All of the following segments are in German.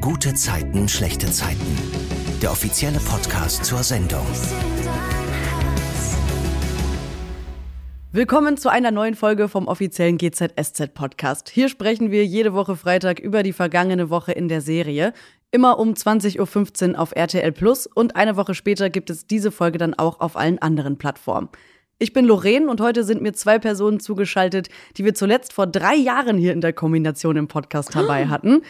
Gute Zeiten, schlechte Zeiten. Der offizielle Podcast zur Sendung. Willkommen zu einer neuen Folge vom offiziellen GZSZ Podcast. Hier sprechen wir jede Woche Freitag über die vergangene Woche in der Serie. Immer um 20.15 Uhr auf RTL Plus und eine Woche später gibt es diese Folge dann auch auf allen anderen Plattformen. Ich bin Lorraine und heute sind mir zwei Personen zugeschaltet, die wir zuletzt vor drei Jahren hier in der Kombination im Podcast dabei hatten.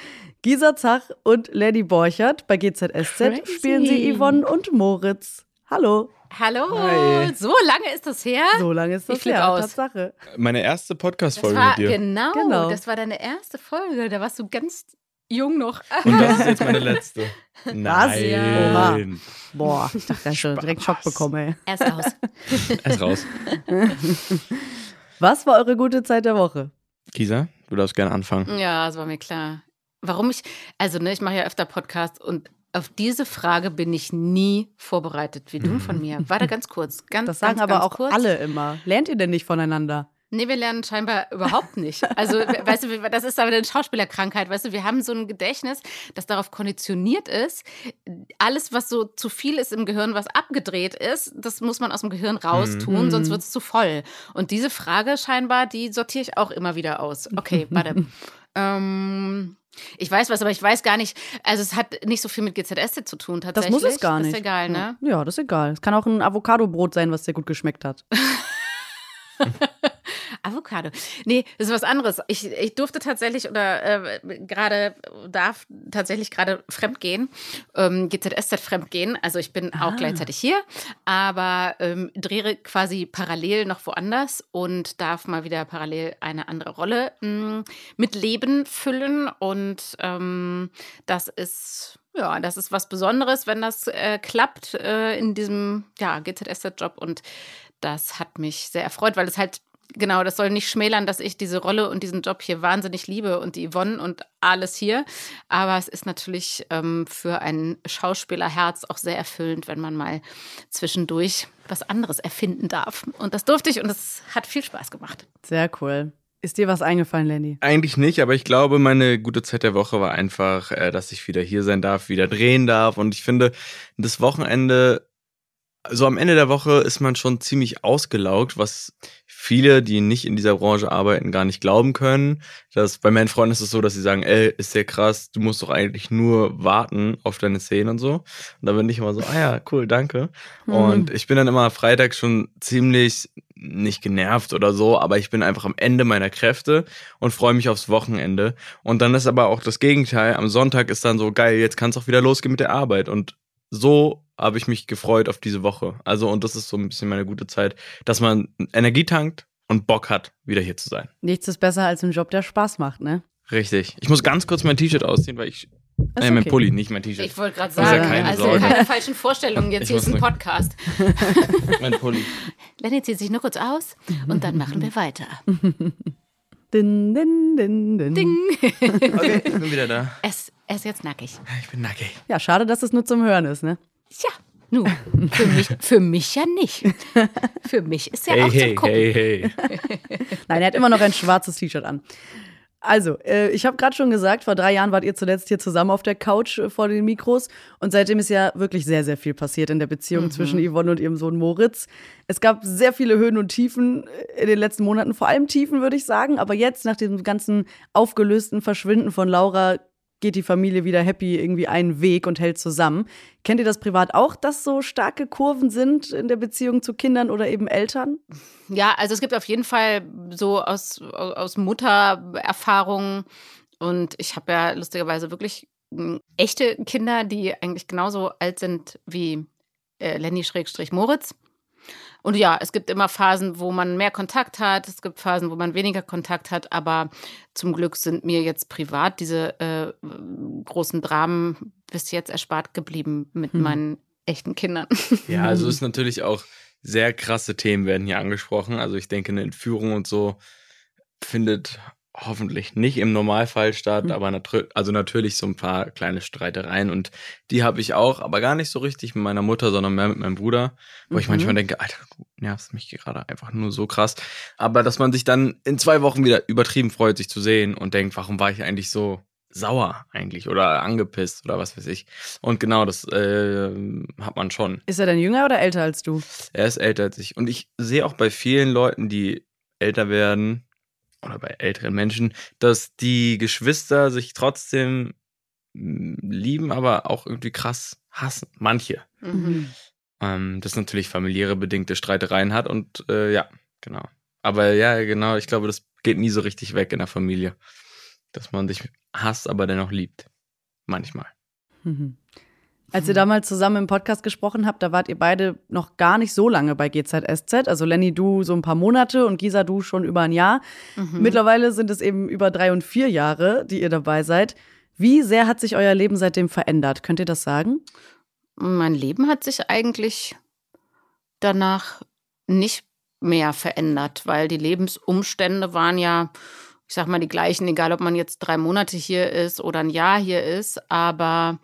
Gisa Zach und Lady Borchert bei GZSZ Crazy. spielen sie Yvonne und Moritz. Hallo. Hallo, Hi. so lange ist das her? So lange ist das Ich her, aus. Tatsache. Meine erste das Podcast-Folge war mit dir. genau, Genau. das war deine erste Folge. Da warst du ganz jung noch. Und das ist jetzt meine letzte. Ja. Nein. Boah, ich dachte, ich schon direkt Schock bekommen, ey. Erst aus. Er ist raus. Was war eure gute Zeit der Woche? Kisa, du darfst gerne anfangen. Ja, das war mir klar. Warum ich, also ne, ich mache ja öfter Podcasts und auf diese Frage bin ich nie vorbereitet, wie du von mir. Warte ganz kurz. Ganz, Das sagen ganz, aber ganz auch kurz. alle immer. Lernt ihr denn nicht voneinander? Nee, wir lernen scheinbar überhaupt nicht. Also, we- weißt du, das ist aber eine Schauspielerkrankheit. Weißt du, wir haben so ein Gedächtnis, das darauf konditioniert ist. Alles, was so zu viel ist im Gehirn, was abgedreht ist, das muss man aus dem Gehirn raustun, Mhm. sonst wird es zu voll. Und diese Frage scheinbar, die sortiere ich auch immer wieder aus. Okay, warte. Ähm, ich weiß was, aber ich weiß gar nicht. Also, es hat nicht so viel mit GZSZ zu tun, Das tatsächlich. muss es gar nicht. Ist egal, ne? Ja, das ist egal. Es kann auch ein Avocadobrot sein, was dir gut geschmeckt hat. Avocado. Nee, das ist was anderes. Ich, ich durfte tatsächlich oder äh, gerade, darf tatsächlich gerade fremdgehen, ähm, GZSZ fremdgehen. Also ich bin auch gleichzeitig hier, aber ähm, drehe quasi parallel noch woanders und darf mal wieder parallel eine andere Rolle mh, mit Leben füllen. Und ähm, das ist. Ja, das ist was Besonderes, wenn das äh, klappt äh, in diesem ja, GZSZ-Job. Und das hat mich sehr erfreut, weil es halt genau, das soll nicht schmälern, dass ich diese Rolle und diesen Job hier wahnsinnig liebe und die Yvonne und alles hier. Aber es ist natürlich ähm, für ein Schauspielerherz auch sehr erfüllend, wenn man mal zwischendurch was anderes erfinden darf. Und das durfte ich und es hat viel Spaß gemacht. Sehr cool. Ist dir was eingefallen, Lenny? Eigentlich nicht, aber ich glaube, meine gute Zeit der Woche war einfach, äh, dass ich wieder hier sein darf, wieder drehen darf. Und ich finde, das Wochenende, so am Ende der Woche ist man schon ziemlich ausgelaugt, was viele, die nicht in dieser Branche arbeiten, gar nicht glauben können. Das, bei meinen Freunden ist es so, dass sie sagen, ey, ist sehr krass, du musst doch eigentlich nur warten auf deine Szenen und so. Und da bin ich immer so, ah ja, cool, danke. Und ich bin dann immer Freitag schon ziemlich nicht genervt oder so, aber ich bin einfach am Ende meiner Kräfte und freue mich aufs Wochenende. Und dann ist aber auch das Gegenteil. Am Sonntag ist dann so geil, jetzt kann es auch wieder losgehen mit der Arbeit. Und so habe ich mich gefreut auf diese Woche. Also, und das ist so ein bisschen meine gute Zeit, dass man Energie tankt und Bock hat, wieder hier zu sein. Nichts ist besser als ein Job, der Spaß macht, ne? Richtig. Ich muss ganz kurz mein T-Shirt ausziehen, weil ich. Ist Äh, mein okay. Pulli, nicht mein T-Shirt. Ich wollte gerade Muss ja sagen, keine also Sorge. keine falschen Vorstellungen. Jetzt Ich hier ist ein Podcast. Mein Pulli. Lenny zieht sich nur kurz aus und dann machen wir weiter. Din, din, din, din. Ding. Okay, ich bin wieder da. Er ist, er ist jetzt nackig. Ich bin nackig. Ja, schade, dass es nur zum Hören ist, ne? Tja, nun, für mich, für mich ja nicht. Für mich ist ja Hey, auch zum hey, Gucken. hey, hey. Nein, er hat immer noch ein schwarzes T-Shirt an. Also, äh, ich habe gerade schon gesagt, vor drei Jahren wart ihr zuletzt hier zusammen auf der Couch äh, vor den Mikros und seitdem ist ja wirklich sehr, sehr viel passiert in der Beziehung zwischen Yvonne und ihrem Sohn Moritz. Es gab sehr viele Höhen und Tiefen äh, in den letzten Monaten, vor allem Tiefen, würde ich sagen. Aber jetzt, nach dem ganzen aufgelösten Verschwinden von Laura, geht die Familie wieder happy irgendwie einen Weg und hält zusammen. Kennt ihr das privat auch, dass so starke Kurven sind in der Beziehung zu Kindern oder eben Eltern? Ja, also es gibt auf jeden Fall so aus, aus Muttererfahrungen und ich habe ja lustigerweise wirklich m, echte Kinder, die eigentlich genauso alt sind wie äh, Lenny Schrägstrich Moritz. Und ja, es gibt immer Phasen, wo man mehr Kontakt hat, es gibt Phasen, wo man weniger Kontakt hat, aber zum Glück sind mir jetzt privat diese äh, großen Dramen bis jetzt erspart geblieben mit Hm. meinen echten Kindern. Ja, also es ist natürlich auch sehr krasse Themen werden hier angesprochen. Also ich denke, eine Entführung und so findet hoffentlich nicht im Normalfall statt, Hm. aber natr also natürlich so ein paar kleine Streitereien und die habe ich auch, aber gar nicht so richtig mit meiner Mutter, sondern mehr mit meinem Bruder, wo ich Mhm. manchmal denke, Alter, du nervst mich gerade einfach nur so krass. Aber dass man sich dann in zwei Wochen wieder übertrieben freut, sich zu sehen und denkt, warum war ich eigentlich so sauer eigentlich oder angepisst oder was weiß ich. Und genau, das äh, hat man schon. Ist er denn jünger oder älter als du? Er ist älter als ich. Und ich sehe auch bei vielen Leuten, die älter werden oder bei älteren Menschen, dass die Geschwister sich trotzdem mm, lieben, aber auch irgendwie krass hassen. Manche. Mhm. Ähm, das natürlich familiäre bedingte Streitereien hat und äh, ja, genau. Aber ja, genau, ich glaube, das geht nie so richtig weg in der Familie. Dass man sich hasst, aber dennoch liebt. Manchmal. Mhm. Als ihr damals zusammen im Podcast gesprochen habt, da wart ihr beide noch gar nicht so lange bei GZSZ. Also Lenny, du so ein paar Monate und Gisa, du schon über ein Jahr. Mhm. Mittlerweile sind es eben über drei und vier Jahre, die ihr dabei seid. Wie sehr hat sich euer Leben seitdem verändert? Könnt ihr das sagen? Mein Leben hat sich eigentlich danach nicht mehr verändert, weil die Lebensumstände waren ja, ich sag mal, die gleichen, egal ob man jetzt drei Monate hier ist oder ein Jahr hier ist. Aber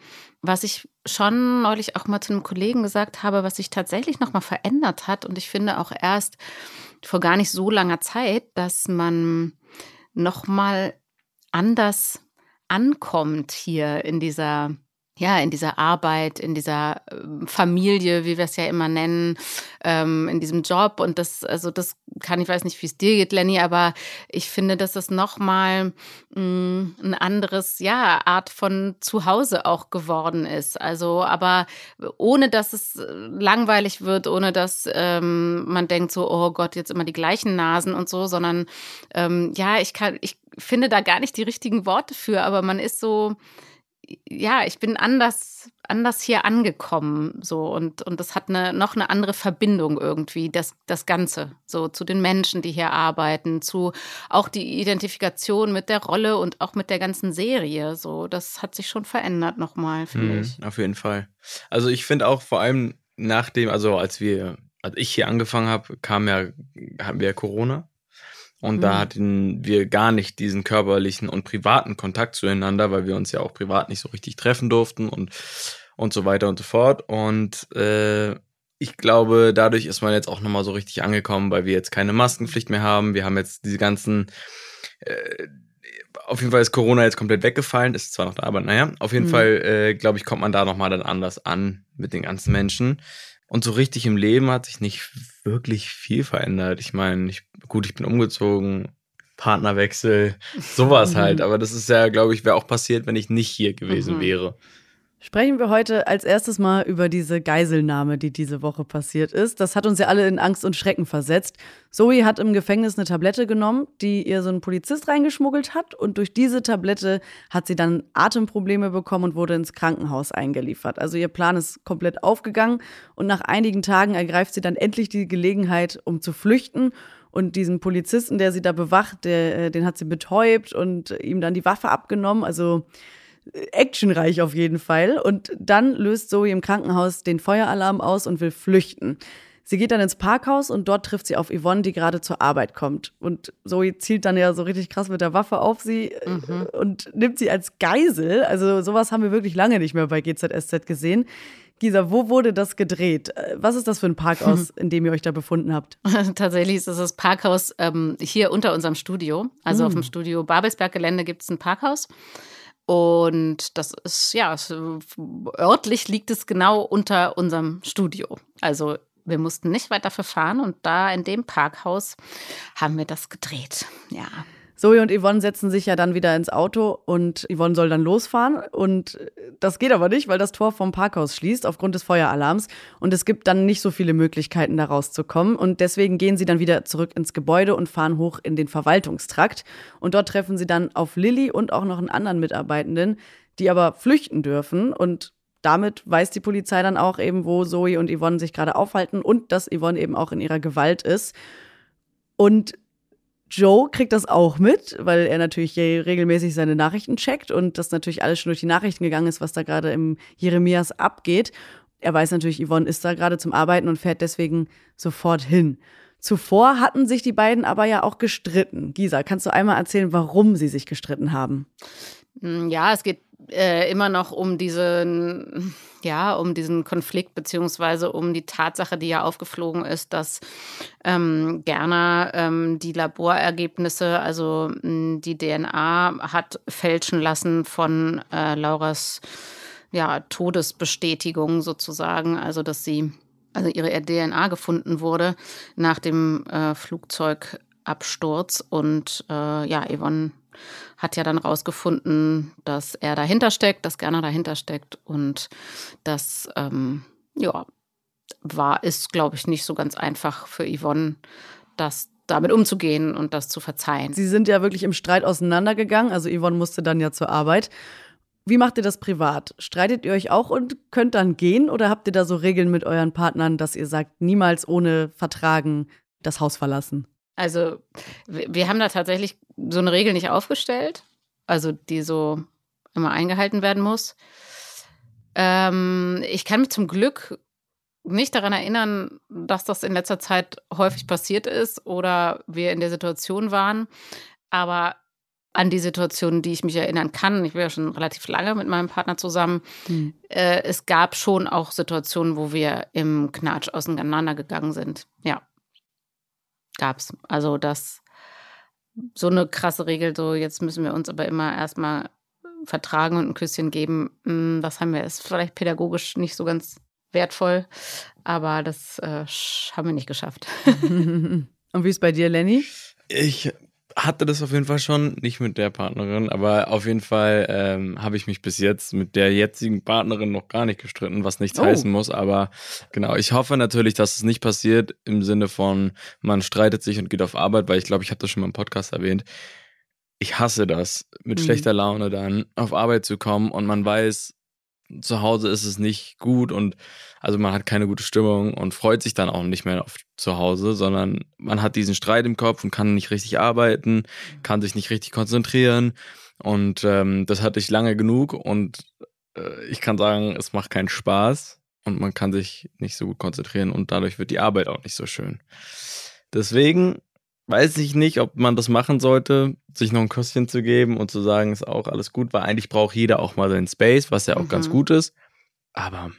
was ich schon neulich auch mal zu einem Kollegen gesagt habe, was sich tatsächlich nochmal verändert hat, und ich finde auch erst vor gar nicht so langer Zeit, dass man nochmal anders ankommt hier in dieser ja, in dieser Arbeit, in dieser ähm, Familie, wie wir es ja immer nennen, ähm, in diesem Job. Und das, also das kann, ich weiß nicht, wie es dir geht, Lenny, aber ich finde, dass es nochmal mm, ein anderes, ja, Art von Zuhause auch geworden ist. Also, aber ohne dass es langweilig wird, ohne dass ähm, man denkt so, oh Gott, jetzt immer die gleichen Nasen und so, sondern ähm, ja, ich kann, ich finde da gar nicht die richtigen Worte für, aber man ist so, ja, ich bin anders, anders hier angekommen, so und, und das hat eine, noch eine andere Verbindung irgendwie, das, das Ganze, so zu den Menschen, die hier arbeiten, zu auch die Identifikation mit der Rolle und auch mit der ganzen Serie, so, das hat sich schon verändert nochmal, finde Mhm, ich. auf jeden Fall. Also ich finde auch vor allem nach dem, also als wir, als ich hier angefangen habe, kam ja, hatten wir ja Corona. Und da Mhm. hatten wir gar nicht diesen körperlichen und privaten Kontakt zueinander, weil wir uns ja auch privat nicht so richtig treffen durften und, und so weiter und so fort. Und äh, ich glaube, dadurch ist man jetzt auch nochmal so richtig angekommen, weil wir jetzt keine Maskenpflicht mehr haben. Wir haben jetzt diese ganzen, äh, auf jeden Fall ist Corona jetzt komplett weggefallen, ist zwar noch da, aber naja, auf jeden Mhm. Fall, äh, glaube ich, kommt man da nochmal dann anders an mit den ganzen Menschen. Und so richtig im Leben hat sich nicht wirklich viel verändert. Ich meine, ich, gut, ich bin umgezogen, Partnerwechsel, sowas halt. Aber das ist ja, glaube ich, wäre auch passiert, wenn ich nicht hier gewesen Mhm. wäre. Sprechen wir heute als erstes mal über diese Geiselnahme, die diese Woche passiert ist. Das hat uns ja alle in Angst und Schrecken versetzt. Zoe hat im Gefängnis eine Tablette genommen, die ihr so ein Polizist reingeschmuggelt hat. Und durch diese Tablette hat sie dann Atemprobleme bekommen und wurde ins Krankenhaus eingeliefert. Also ihr Plan ist komplett aufgegangen. Und nach einigen Tagen ergreift sie dann endlich die Gelegenheit, um zu flüchten. Und diesen Polizisten, der sie da bewacht, der, äh, den hat sie betäubt und ihm dann die Waffe abgenommen. Also actionreich auf jeden Fall. Und dann löst Zoe im Krankenhaus den Feueralarm aus und will flüchten. Sie geht dann ins Parkhaus und dort trifft sie auf Yvonne, die gerade zur Arbeit kommt. Und Zoe zielt dann ja so richtig krass mit der Waffe auf sie äh, Mhm. und nimmt sie als Geisel. Also sowas haben wir wirklich lange nicht mehr bei GZSZ gesehen. Gisa, wo wurde das gedreht? Äh, Was ist das für ein Parkhaus, in dem ihr euch da befunden habt? Tatsächlich ist es das Parkhaus ähm, hier unter unserem Studio. Also auf dem Studio Babelsberg-Gelände gibt es ein Parkhaus. Und das ist, ja, örtlich liegt es genau unter unserem Studio. Also wir mussten nicht weiter verfahren und da in dem Parkhaus haben wir das gedreht. Ja. Zoe und Yvonne setzen sich ja dann wieder ins Auto und Yvonne soll dann losfahren. Und das geht aber nicht, weil das Tor vom Parkhaus schließt aufgrund des Feueralarms. Und es gibt dann nicht so viele Möglichkeiten, da rauszukommen. Und deswegen gehen sie dann wieder zurück ins Gebäude und fahren hoch in den Verwaltungstrakt. Und dort treffen sie dann auf Lilly und auch noch einen anderen Mitarbeitenden, die aber flüchten dürfen. Und damit weiß die Polizei dann auch eben, wo Zoe und Yvonne sich gerade aufhalten und dass Yvonne eben auch in ihrer Gewalt ist. Und Joe kriegt das auch mit, weil er natürlich regelmäßig seine Nachrichten checkt und das natürlich alles schon durch die Nachrichten gegangen ist, was da gerade im Jeremias abgeht. Er weiß natürlich, Yvonne ist da gerade zum Arbeiten und fährt deswegen sofort hin. Zuvor hatten sich die beiden aber ja auch gestritten. Gisa, kannst du einmal erzählen, warum sie sich gestritten haben? Mm, Ja, es geht äh, immer noch um diesen, ja, um diesen Konflikt beziehungsweise um die Tatsache, die ja aufgeflogen ist, dass ähm, Gerner ähm, die Laborergebnisse, also mh, die DNA hat fälschen lassen von äh, Lauras ja, Todesbestätigung sozusagen, also dass sie also ihre DNA gefunden wurde nach dem äh, Flugzeugabsturz und äh, ja, Yvonne hat ja dann rausgefunden, dass er dahinter steckt, dass Gerner dahinter steckt und das, ähm, ja, war, ist, glaube ich, nicht so ganz einfach für Yvonne, das damit umzugehen und das zu verzeihen. Sie sind ja wirklich im Streit auseinandergegangen, also Yvonne musste dann ja zur Arbeit. Wie macht ihr das privat? Streitet ihr euch auch und könnt dann gehen oder habt ihr da so Regeln mit euren Partnern, dass ihr sagt, niemals ohne Vertragen das Haus verlassen? Also wir haben da tatsächlich so eine Regel nicht aufgestellt, also die so immer eingehalten werden muss. Ähm, ich kann mich zum Glück nicht daran erinnern, dass das in letzter Zeit häufig passiert ist oder wir in der Situation waren. Aber an die Situation, die ich mich erinnern kann, ich bin ja schon relativ lange mit meinem Partner zusammen, mhm. äh, es gab schon auch Situationen, wo wir im Knatsch auseinandergegangen sind. Ja gab's. Also das so eine krasse Regel, so jetzt müssen wir uns aber immer erstmal vertragen und ein Küsschen geben. Hm, das haben wir, ist vielleicht pädagogisch nicht so ganz wertvoll, aber das äh, haben wir nicht geschafft. und wie ist bei dir, Lenny? Ich hatte das auf jeden Fall schon, nicht mit der Partnerin, aber auf jeden Fall ähm, habe ich mich bis jetzt mit der jetzigen Partnerin noch gar nicht gestritten, was nichts oh. heißen muss. Aber genau, ich hoffe natürlich, dass es nicht passiert im Sinne von, man streitet sich und geht auf Arbeit, weil ich glaube, ich habe das schon mal im Podcast erwähnt. Ich hasse das, mit mhm. schlechter Laune dann auf Arbeit zu kommen und man weiß, zu Hause ist es nicht gut und also man hat keine gute Stimmung und freut sich dann auch nicht mehr auf zu Hause, sondern man hat diesen Streit im Kopf und kann nicht richtig arbeiten, kann sich nicht richtig konzentrieren und ähm, das hatte ich lange genug und äh, ich kann sagen, es macht keinen Spaß und man kann sich nicht so gut konzentrieren und dadurch wird die Arbeit auch nicht so schön. Deswegen weiß ich nicht, ob man das machen sollte, sich noch ein Küsschen zu geben und zu sagen, ist auch alles gut, weil eigentlich braucht jeder auch mal seinen Space, was ja auch mhm. ganz gut ist. Aber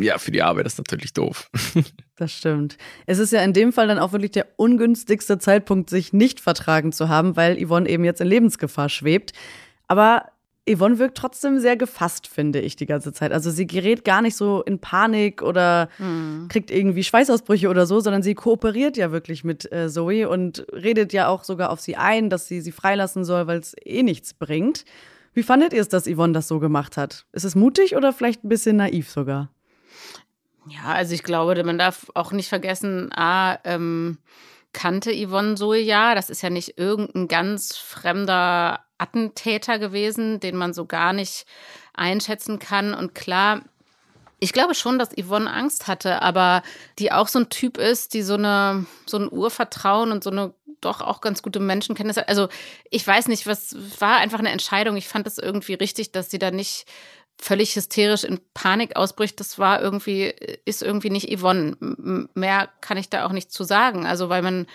ja, für die Arbeit ist natürlich doof. Das stimmt. Es ist ja in dem Fall dann auch wirklich der ungünstigste Zeitpunkt, sich nicht vertragen zu haben, weil Yvonne eben jetzt in Lebensgefahr schwebt. Aber Yvonne wirkt trotzdem sehr gefasst, finde ich, die ganze Zeit. Also sie gerät gar nicht so in Panik oder mhm. kriegt irgendwie Schweißausbrüche oder so, sondern sie kooperiert ja wirklich mit äh, Zoe und redet ja auch sogar auf sie ein, dass sie sie freilassen soll, weil es eh nichts bringt. Wie fandet ihr es, dass Yvonne das so gemacht hat? Ist es mutig oder vielleicht ein bisschen naiv sogar? Ja, also ich glaube, man darf auch nicht vergessen, A, ähm, kannte Yvonne Zoe ja. Das ist ja nicht irgendein ganz fremder Attentäter gewesen, den man so gar nicht einschätzen kann. Und klar, ich glaube schon, dass Yvonne Angst hatte, aber die auch so ein Typ ist, die so eine so ein Urvertrauen und so eine doch auch ganz gute Menschenkenntnis hat. Also ich weiß nicht, was war einfach eine Entscheidung. Ich fand es irgendwie richtig, dass sie da nicht völlig hysterisch in Panik ausbricht. Das war irgendwie ist irgendwie nicht Yvonne. Mehr kann ich da auch nicht zu sagen. Also weil man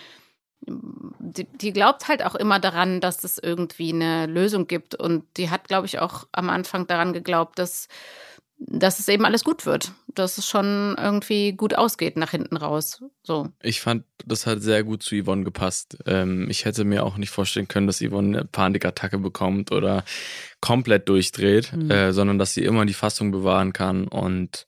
die, die, glaubt halt auch immer daran, dass es irgendwie eine Lösung gibt. Und die hat, glaube ich, auch am Anfang daran geglaubt, dass, dass es eben alles gut wird. Dass es schon irgendwie gut ausgeht nach hinten raus. So. Ich fand, das hat sehr gut zu Yvonne gepasst. Ähm, ich hätte mir auch nicht vorstellen können, dass Yvonne eine Panikattacke bekommt oder komplett durchdreht, mhm. äh, sondern dass sie immer die Fassung bewahren kann und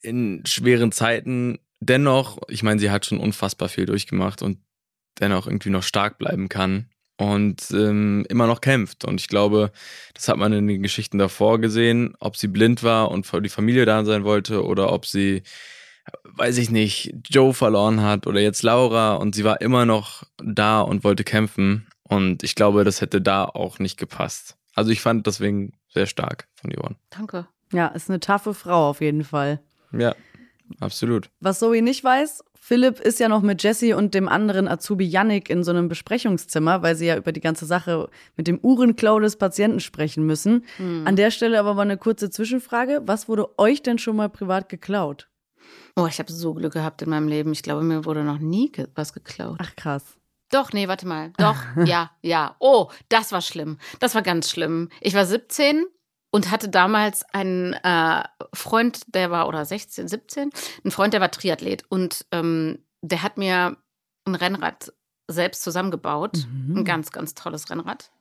in schweren Zeiten dennoch, ich meine, sie hat schon unfassbar viel durchgemacht und dennoch irgendwie noch stark bleiben kann und ähm, immer noch kämpft. Und ich glaube, das hat man in den Geschichten davor gesehen, ob sie blind war und für die Familie da sein wollte oder ob sie, weiß ich nicht, Joe verloren hat oder jetzt Laura und sie war immer noch da und wollte kämpfen. Und ich glaube, das hätte da auch nicht gepasst. Also ich fand deswegen sehr stark von Johann. Danke. Ja, ist eine taffe Frau auf jeden Fall. Ja, absolut. Was Zoe nicht weiß, Philipp ist ja noch mit Jesse und dem anderen Azubi Yannick in so einem Besprechungszimmer, weil sie ja über die ganze Sache mit dem Uhrenklau des Patienten sprechen müssen. Mhm. An der Stelle aber mal eine kurze Zwischenfrage. Was wurde euch denn schon mal privat geklaut? Oh, ich habe so Glück gehabt in meinem Leben. Ich glaube, mir wurde noch nie ge was geklaut. Ach, krass. Doch, nee, warte mal. Doch, ja, ja. Oh, das war schlimm. Das war ganz schlimm. Ich war 17 und hatte damals einen äh, Freund, der war, oder 16, 17, ein Freund, der war Triathlet und ähm, der hat mir ein Rennrad selbst zusammengebaut. Mhm. Ein ganz, ganz tolles Rennrad.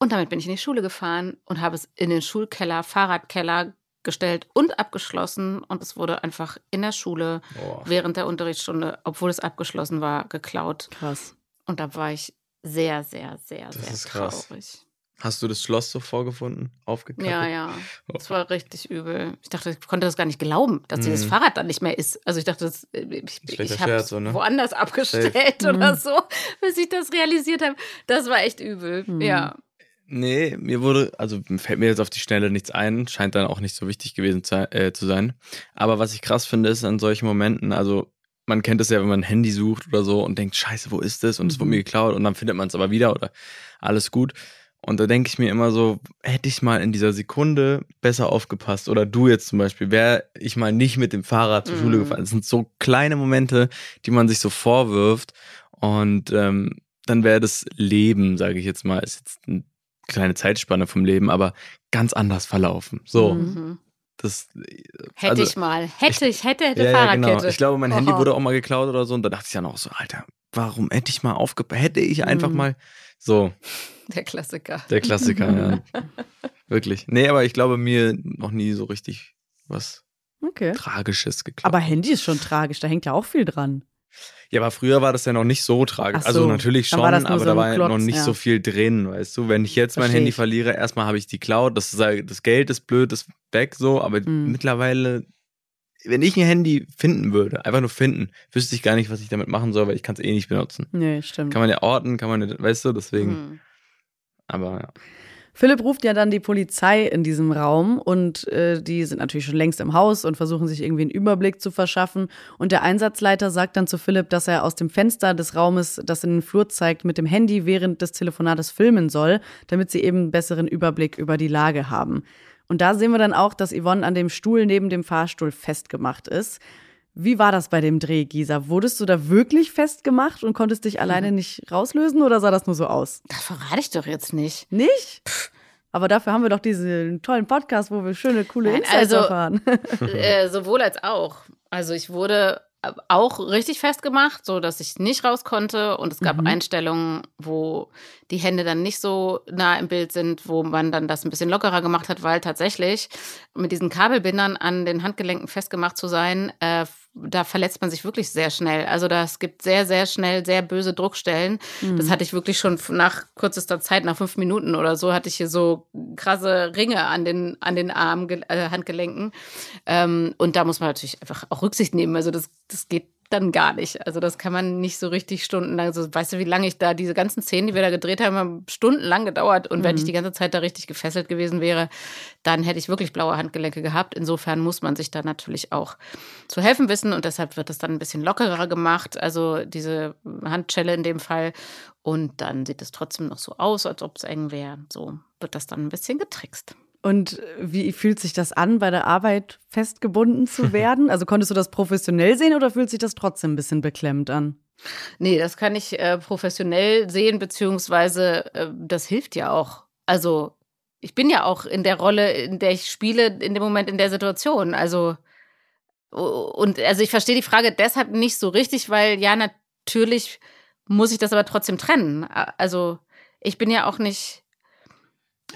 Und damit bin ich in die Schule gefahren und habe es in den Schulkeller, Fahrradkeller gestellt und abgeschlossen. Und es wurde einfach in der Schule Boah. während der Unterrichtsstunde, obwohl es abgeschlossen war, geklaut. Krass. Und da war ich sehr, sehr, sehr, Das sehr ist krass. Hast du das Schloss so vorgefunden? Aufgekappt? Ja, ja. Oh. Das war richtig übel. Ich dachte, ich konnte das gar nicht glauben, dass dieses Mhm. Fahrrad dann nicht mehr ist. Also ich dachte, das, äh, ich, Schlechter ich habe so, ne? woanders abgestellt Safe. oder Mhm. so, bis ich das realisiert habe. Das war echt übel. Mhm. Ja. Nee, mir wurde, also fällt mir jetzt auf die Schnelle nichts ein, scheint dann auch nicht so wichtig gewesen zu, äh, zu sein. Aber was ich krass finde, ist an solchen Momenten, also man kennt es ja, wenn man ein Handy sucht oder so und denkt, scheiße, wo ist es? Und es wurde Mhm. mir geklaut und dann findet man es aber wieder oder alles gut. Und da denke ich mir immer so, hätte ich mal in dieser Sekunde besser aufgepasst oder du jetzt zum Beispiel, wäre ich mal nicht mit dem Fahrrad zur Schule Mhm. gefahren. Das sind so kleine Momente, die man sich so vorwirft und ähm, dann wäre das Leben, sage ich jetzt mal, ist jetzt eine kleine Zeitspanne vom Leben, aber ganz anders verlaufen. So, Mhm. Das Hätte also, ich mal. Hätte ich, hätte, hätte ja, Fahrradkette. genau. Ich glaube, mein Handy Oh. wurde auch mal geklaut oder so und da dachte ich ja noch so, Alter, warum hätte ich mal aufgepasst? Hätte ich einfach Mhm. mal so, Der Klassiker. der Klassiker, ja. Wirklich. Nee, aber ich glaube, mir noch nie so richtig was Okay. Tragisches geklappt. Aber Handy ist schon tragisch, da hängt ja auch viel dran. Ja, aber früher war das ja noch nicht so tragisch. Ach so, also natürlich schon, aber so da war Klotz, noch nicht ja. so viel drin, weißt du. Wenn ich jetzt mein Versteh Handy ich. verliere, erstmal habe ich die Cloud, das, ist, das Geld ist blöd, ist weg so, aber Mhm. mittlerweile, wenn ich ein Handy finden würde, einfach nur finden, wüsste ich gar nicht, was ich damit machen soll, weil ich kann es eh nicht benutzen. Nee, stimmt. Kann man ja orten, kann man, ja- weißt du, deswegen, Mhm. aber ja. Philipp ruft ja dann die Polizei in diesem Raum und äh, die sind natürlich schon längst im Haus und versuchen sich irgendwie einen Überblick zu verschaffen. Und der Einsatzleiter sagt dann zu Philipp, dass er aus dem Fenster des Raumes, das in den Flur zeigt, mit dem Handy während des Telefonates filmen soll, damit sie eben einen besseren Überblick über die Lage haben. Und da sehen wir dann auch, dass Yvonne an dem Stuhl neben dem Fahrstuhl festgemacht ist. Wie war das bei dem Dreh, Gisa? Wurdest du da wirklich festgemacht und konntest dich alleine nicht rauslösen oder sah das nur so aus? Das verrate ich doch jetzt nicht. Nicht? Aber dafür haben wir doch diesen tollen Podcast, wo wir schöne, coole Nein, Insights also- erfahren. äh, sowohl als auch. Also ich wurde auch richtig festgemacht, so dass ich nicht raus konnte und es gab Mhm. Einstellungen, wo die Hände dann nicht so nah im Bild sind, wo man dann das ein bisschen lockerer gemacht hat, weil tatsächlich mit diesen Kabelbindern an den Handgelenken festgemacht zu sein, äh, da verletzt man sich wirklich sehr schnell. Also das gibt sehr, sehr schnell sehr böse Druckstellen. Mhm. Das hatte ich wirklich schon nach kürzester Zeit, nach fünf Minuten oder so, hatte ich hier so krasse Ringe an den, an den Arm, äh, Handgelenken. Ähm, und da muss man natürlich einfach auch Rücksicht nehmen. Also das, das geht dann gar nicht. Also das kann man nicht so richtig stundenlang. So, weißt du, wie lange ich da diese ganzen Szenen, die wir da gedreht haben, haben stundenlang gedauert. Und wenn ich Mhm. die ganze Zeit da richtig gefesselt gewesen wäre, dann hätte ich wirklich blaue Handgelenke gehabt. Insofern muss man sich da natürlich auch zu helfen wissen und deshalb wird es dann ein bisschen lockerer gemacht. Also diese Handschelle in dem Fall. Und dann sieht es trotzdem noch so aus, als ob es eng wäre. So wird das dann ein bisschen getrickst. Und wie fühlt sich das an, bei der Arbeit festgebunden zu werden? Also konntest du das professionell sehen oder fühlt sich das trotzdem ein bisschen beklemmt an? Nee, das kann ich äh, professionell sehen, beziehungsweise äh, das hilft ja auch. Also ich bin ja auch in der Rolle, in der ich spiele, in dem Moment in der Situation. Also und also ich verstehe die Frage deshalb nicht so richtig, weil ja natürlich muss ich das aber trotzdem trennen. Also ich bin ja auch nicht,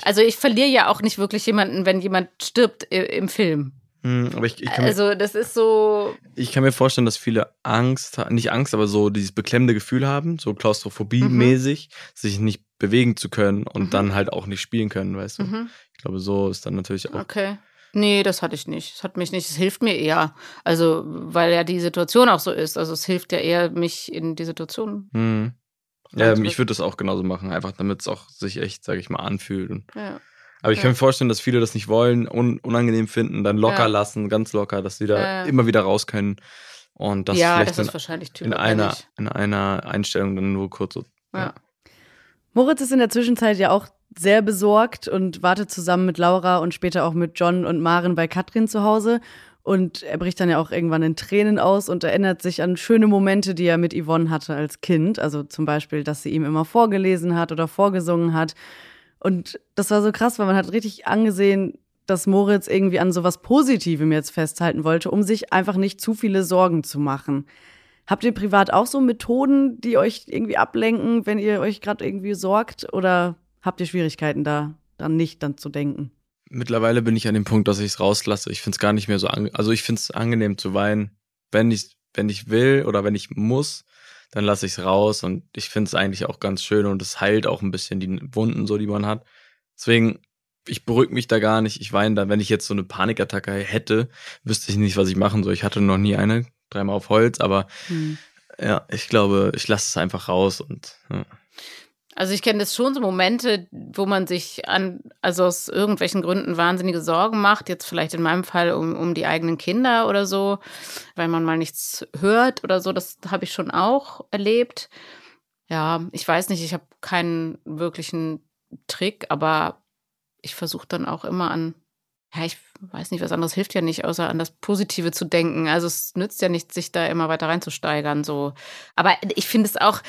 also ich verliere ja auch nicht wirklich jemanden, wenn jemand stirbt i- im Film. Hm, aber ich, ich, kann mir, Also das ist so, ich kann mir vorstellen, dass viele Angst, nicht Angst, aber so dieses beklemmende Gefühl haben, so Klaustrophobie-mäßig, sich nicht bewegen zu können und Mhm. dann halt auch nicht spielen können, weißt du. mhm. Ich glaube, so ist dann natürlich auch. Okay. Nee, das hatte ich nicht. Das hat mich nicht. Es hilft mir eher. Also, weil ja die Situation auch so ist. Also, es hilft ja eher, mich in die Situation. Hm. Also- ich würde das auch genauso machen, einfach damit es auch sich echt, sage ich mal, anfühlt. Ja. aber ich Ja. kann mir vorstellen, dass viele das nicht wollen, un, unangenehm finden, dann locker Ja. lassen, ganz locker, dass sie da immer wieder raus können. Und das ja, vielleicht das ist in, wahrscheinlich in, typisch. einer, in einer Einstellung dann nur kurz so. Ja. Moritz ist in der Zwischenzeit ja auch sehr besorgt und wartet zusammen mit Laura und später auch mit John und Maren bei Katrin zu Hause. Und er bricht dann ja auch irgendwann in Tränen aus und erinnert sich an schöne Momente, die er mit Yvonne hatte als Kind. Also zum Beispiel, dass sie ihm immer vorgelesen hat oder vorgesungen hat. Und das war so krass, weil man hat richtig angesehen, dass Moritz irgendwie an sowas Positivem jetzt festhalten wollte, um sich einfach nicht zu viele Sorgen zu machen. Habt ihr privat auch so Methoden, die euch irgendwie ablenken, wenn ihr euch gerade irgendwie sorgt? Oder habt ihr Schwierigkeiten da, dann nicht dann zu denken? Mittlerweile bin ich an dem Punkt, dass ich es rauslasse. Ich finde es gar nicht mehr so angenehm. Also ich finde es angenehm zu weinen. Wenn ich, wenn ich will oder wenn ich muss, dann lasse ich es raus. Und ich finde es eigentlich auch ganz schön und es heilt auch ein bisschen die Wunden, so die man hat. Deswegen, ich beruhige mich da gar nicht. Ich weine da. Wenn ich jetzt so eine Panikattacke hätte, wüsste ich nicht, was ich machen soll. Ich hatte noch nie eine, dreimal auf Holz, aber hm. ja, ich glaube, ich lasse es einfach raus und ja. Also ich kenne das schon so Momente, wo man sich an, also aus irgendwelchen Gründen wahnsinnige Sorgen macht. Jetzt vielleicht in meinem Fall um, um die eigenen Kinder oder so, weil man mal nichts hört oder so. Das habe ich schon auch erlebt. Ja, ich weiß nicht, ich habe keinen wirklichen Trick, aber ich versuche dann auch immer an ja, ich weiß nicht, was anderes hilft ja nicht, außer an das Positive zu denken. Also es nützt ja nicht, sich da immer weiter reinzusteigern. So. Aber ich finde es auch,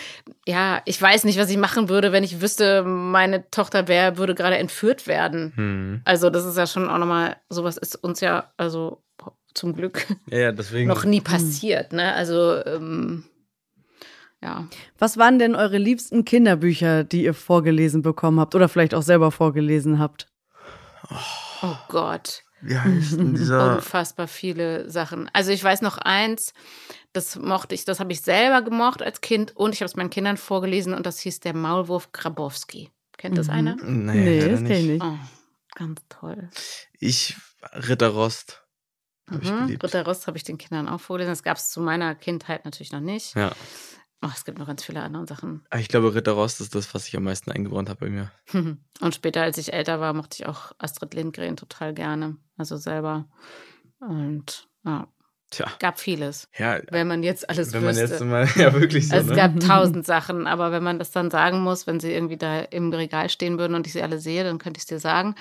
ja, ich weiß nicht, was ich machen würde, wenn ich wüsste, meine Tochter wäre, würde gerade entführt werden. Hm. Also das ist ja schon auch nochmal, sowas ist uns ja, also zum Glück ja, deswegen. noch nie passiert. Ne? Also ähm, ja. Was waren denn eure liebsten Kinderbücher, die ihr vorgelesen bekommen habt oder vielleicht auch selber vorgelesen habt? Oh. Oh Gott. Wie heißt denn dieser? Unfassbar viele Sachen. Also ich weiß noch eins, das mochte ich, das habe ich selber gemocht als Kind und ich habe es meinen Kindern vorgelesen und das hieß der Maulwurf Grabowski. Kennt das mhm. einer? Nee, nee das kenne ich nicht. Oh, ganz toll. Ich, Ritter Rost. Mhm. Ritter Rost habe ich den Kindern auch vorgelesen. Das gab es zu meiner Kindheit natürlich noch nicht. Ja. Oh, es gibt noch ganz viele andere Sachen. Ah, ich glaube, Ritter Rost ist das, was ich am meisten eingebrannt habe bei mir. Und später, als ich älter war, mochte ich auch Astrid Lindgren total gerne. Also selber. Und ja. Tja. Gab vieles. Ja. Wenn man jetzt alles wenn wüsste. man jetzt mal, ja, wirklich so. Also ne? es gab tausend Sachen, aber wenn man das dann sagen muss, wenn sie irgendwie da im Regal stehen würden und ich sie alle sehe, dann könnte ich es dir sagen.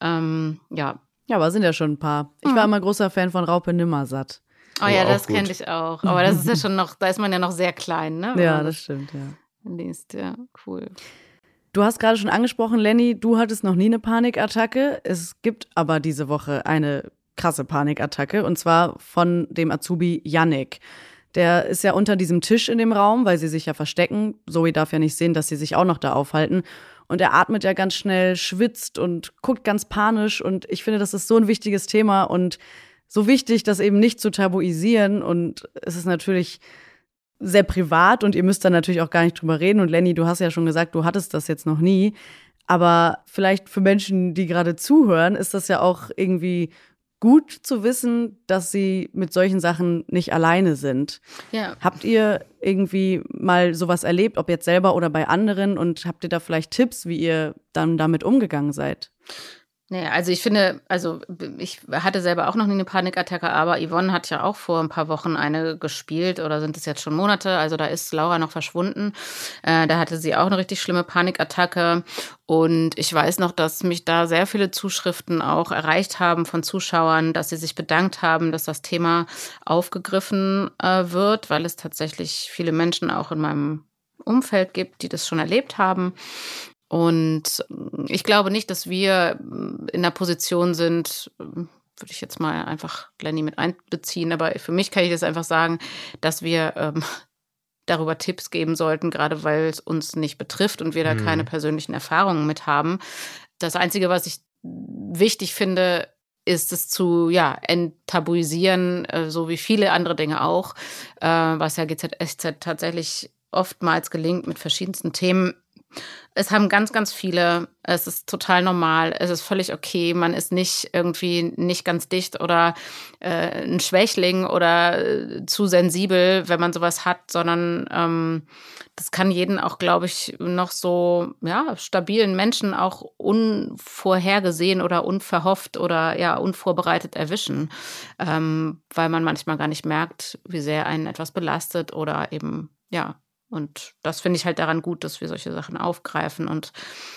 Ähm, ja. Ja, aber sind ja schon ein paar. Ich war immer großer Fan von Raupe Nimmersatt. Oh, ja, das kenne ich auch. Aber das ist ja schon noch, da ist man ja noch sehr klein, ne? ja, das stimmt, ja. Liest, ja, cool. Du hast gerade schon angesprochen, Lenny, du hattest noch nie eine Panikattacke. Es gibt aber diese Woche eine krasse Panikattacke und zwar von dem Azubi Yannick. Der ist ja unter diesem Tisch in dem Raum, weil sie sich ja verstecken. Zoe darf ja nicht sehen, dass sie sich auch noch da aufhalten. Und er atmet ja ganz schnell, schwitzt und guckt ganz panisch. Und ich finde, das ist so ein wichtiges Thema und so wichtig, das eben nicht zu tabuisieren. Und es ist natürlich sehr privat und ihr müsst da natürlich auch gar nicht drüber reden. Und Lenny, du hast ja schon gesagt, du hattest das jetzt noch nie. Aber vielleicht für Menschen, die gerade zuhören, ist das ja auch irgendwie gut zu wissen, dass sie mit solchen Sachen nicht alleine sind. Ja. Habt ihr irgendwie mal sowas erlebt, ob jetzt selber oder bei anderen? Und habt ihr da vielleicht Tipps, wie ihr dann damit umgegangen seid? Naja, also ich finde, also ich hatte selber auch noch nie eine Panikattacke, aber Yvonne hat ja auch vor ein paar Wochen eine gespielt oder sind es jetzt schon Monate, also da ist Laura noch verschwunden. Äh, da hatte sie auch eine richtig schlimme Panikattacke und ich weiß noch, dass mich da sehr viele Zuschriften auch erreicht haben von Zuschauern, dass sie sich bedankt haben, dass das Thema aufgegriffen äh, wird, weil es tatsächlich viele Menschen auch in meinem Umfeld gibt, die das schon erlebt haben. Und ich glaube nicht, dass wir in der Position sind, würde ich jetzt mal einfach Lenny mit einbeziehen, aber für mich kann ich das einfach sagen, dass wir ähm, darüber Tipps geben sollten, gerade weil es uns nicht betrifft und wir da mhm. keine persönlichen Erfahrungen mit haben. Das Einzige, was ich wichtig finde, ist es zu ja, enttabuisieren, äh, so wie viele andere Dinge auch, äh, was ja GZSZ tatsächlich oftmals gelingt mit verschiedensten Themen es haben ganz, ganz viele. Es ist total normal. Es ist völlig okay. Man ist nicht irgendwie nicht ganz dicht oder äh, ein Schwächling oder äh, zu sensibel, wenn man sowas hat, sondern ähm, das kann jeden auch, glaube ich, noch so ja, stabilen Menschen auch unvorhergesehen oder unverhofft oder ja, unvorbereitet erwischen, ähm, weil man manchmal gar nicht merkt, wie sehr einen etwas belastet oder eben ja, und das finde ich halt daran gut, dass wir solche Sachen aufgreifen und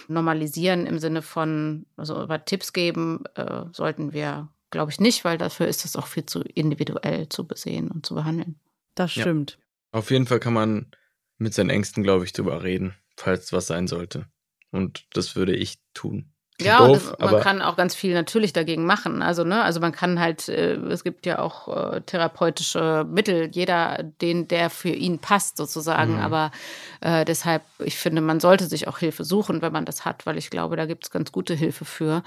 normalisieren im Sinne von, also über Tipps geben, äh, sollten wir, glaube ich, nicht, weil dafür ist es auch viel zu individuell zu besehen und zu behandeln. Das stimmt. Ja. Auf jeden Fall kann man mit seinen Ängsten, glaube ich, drüber reden, falls was sein sollte. Und das würde ich tun. Ja, doof, das, man kann auch ganz viel natürlich dagegen machen. Also, ne, also man kann halt, äh, es gibt ja auch äh, therapeutische Mittel, jeder, den der für ihn passt, sozusagen. Mhm. Aber äh, deshalb, ich finde, man sollte sich auch Hilfe suchen, wenn man das hat, weil ich glaube, da gibt es ganz gute Hilfe für.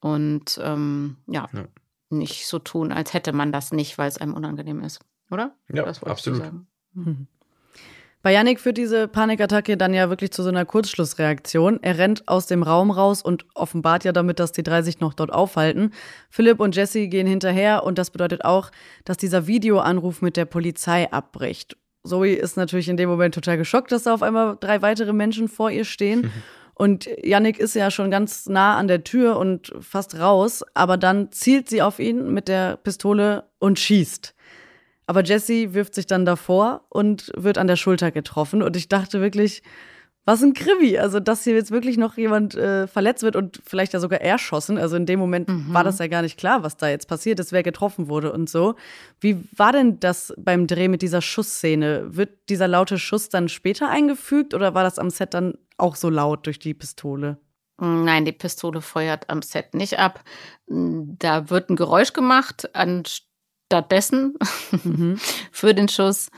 Und ähm, ja, ja, nicht so tun, als hätte man das nicht, weil es einem unangenehm ist. Oder? Ja, absolut. Mhm. Bei Yannick führt diese Panikattacke dann ja wirklich zu so einer Kurzschlussreaktion. Er rennt aus dem Raum raus und offenbart ja damit, dass die drei sich noch dort aufhalten. Philipp und Jesse gehen hinterher und das bedeutet auch, dass dieser Videoanruf mit der Polizei abbricht. Zoe ist natürlich in dem Moment total geschockt, dass da auf einmal drei weitere Menschen vor ihr stehen. Und Yannick ist ja schon ganz nah an der Tür und fast raus, aber dann zielt sie auf ihn mit der Pistole und schießt. Aber Jesse wirft sich dann davor und wird an der Schulter getroffen. Und ich dachte wirklich, was ein Krimi. Also, dass hier jetzt wirklich noch jemand äh, verletzt wird und vielleicht ja sogar erschossen. Also in dem Moment mhm. war das ja gar nicht klar, was da jetzt passiert ist, wer getroffen wurde und so. Wie war denn das beim Dreh mit dieser Schussszene? Wird dieser laute Schuss dann später eingefügt oder war das am Set dann auch so laut durch die Pistole? Nein, die Pistole feuert am Set nicht ab. Da wird ein Geräusch gemacht, anstatt stattdessen mhm. für den Schuss.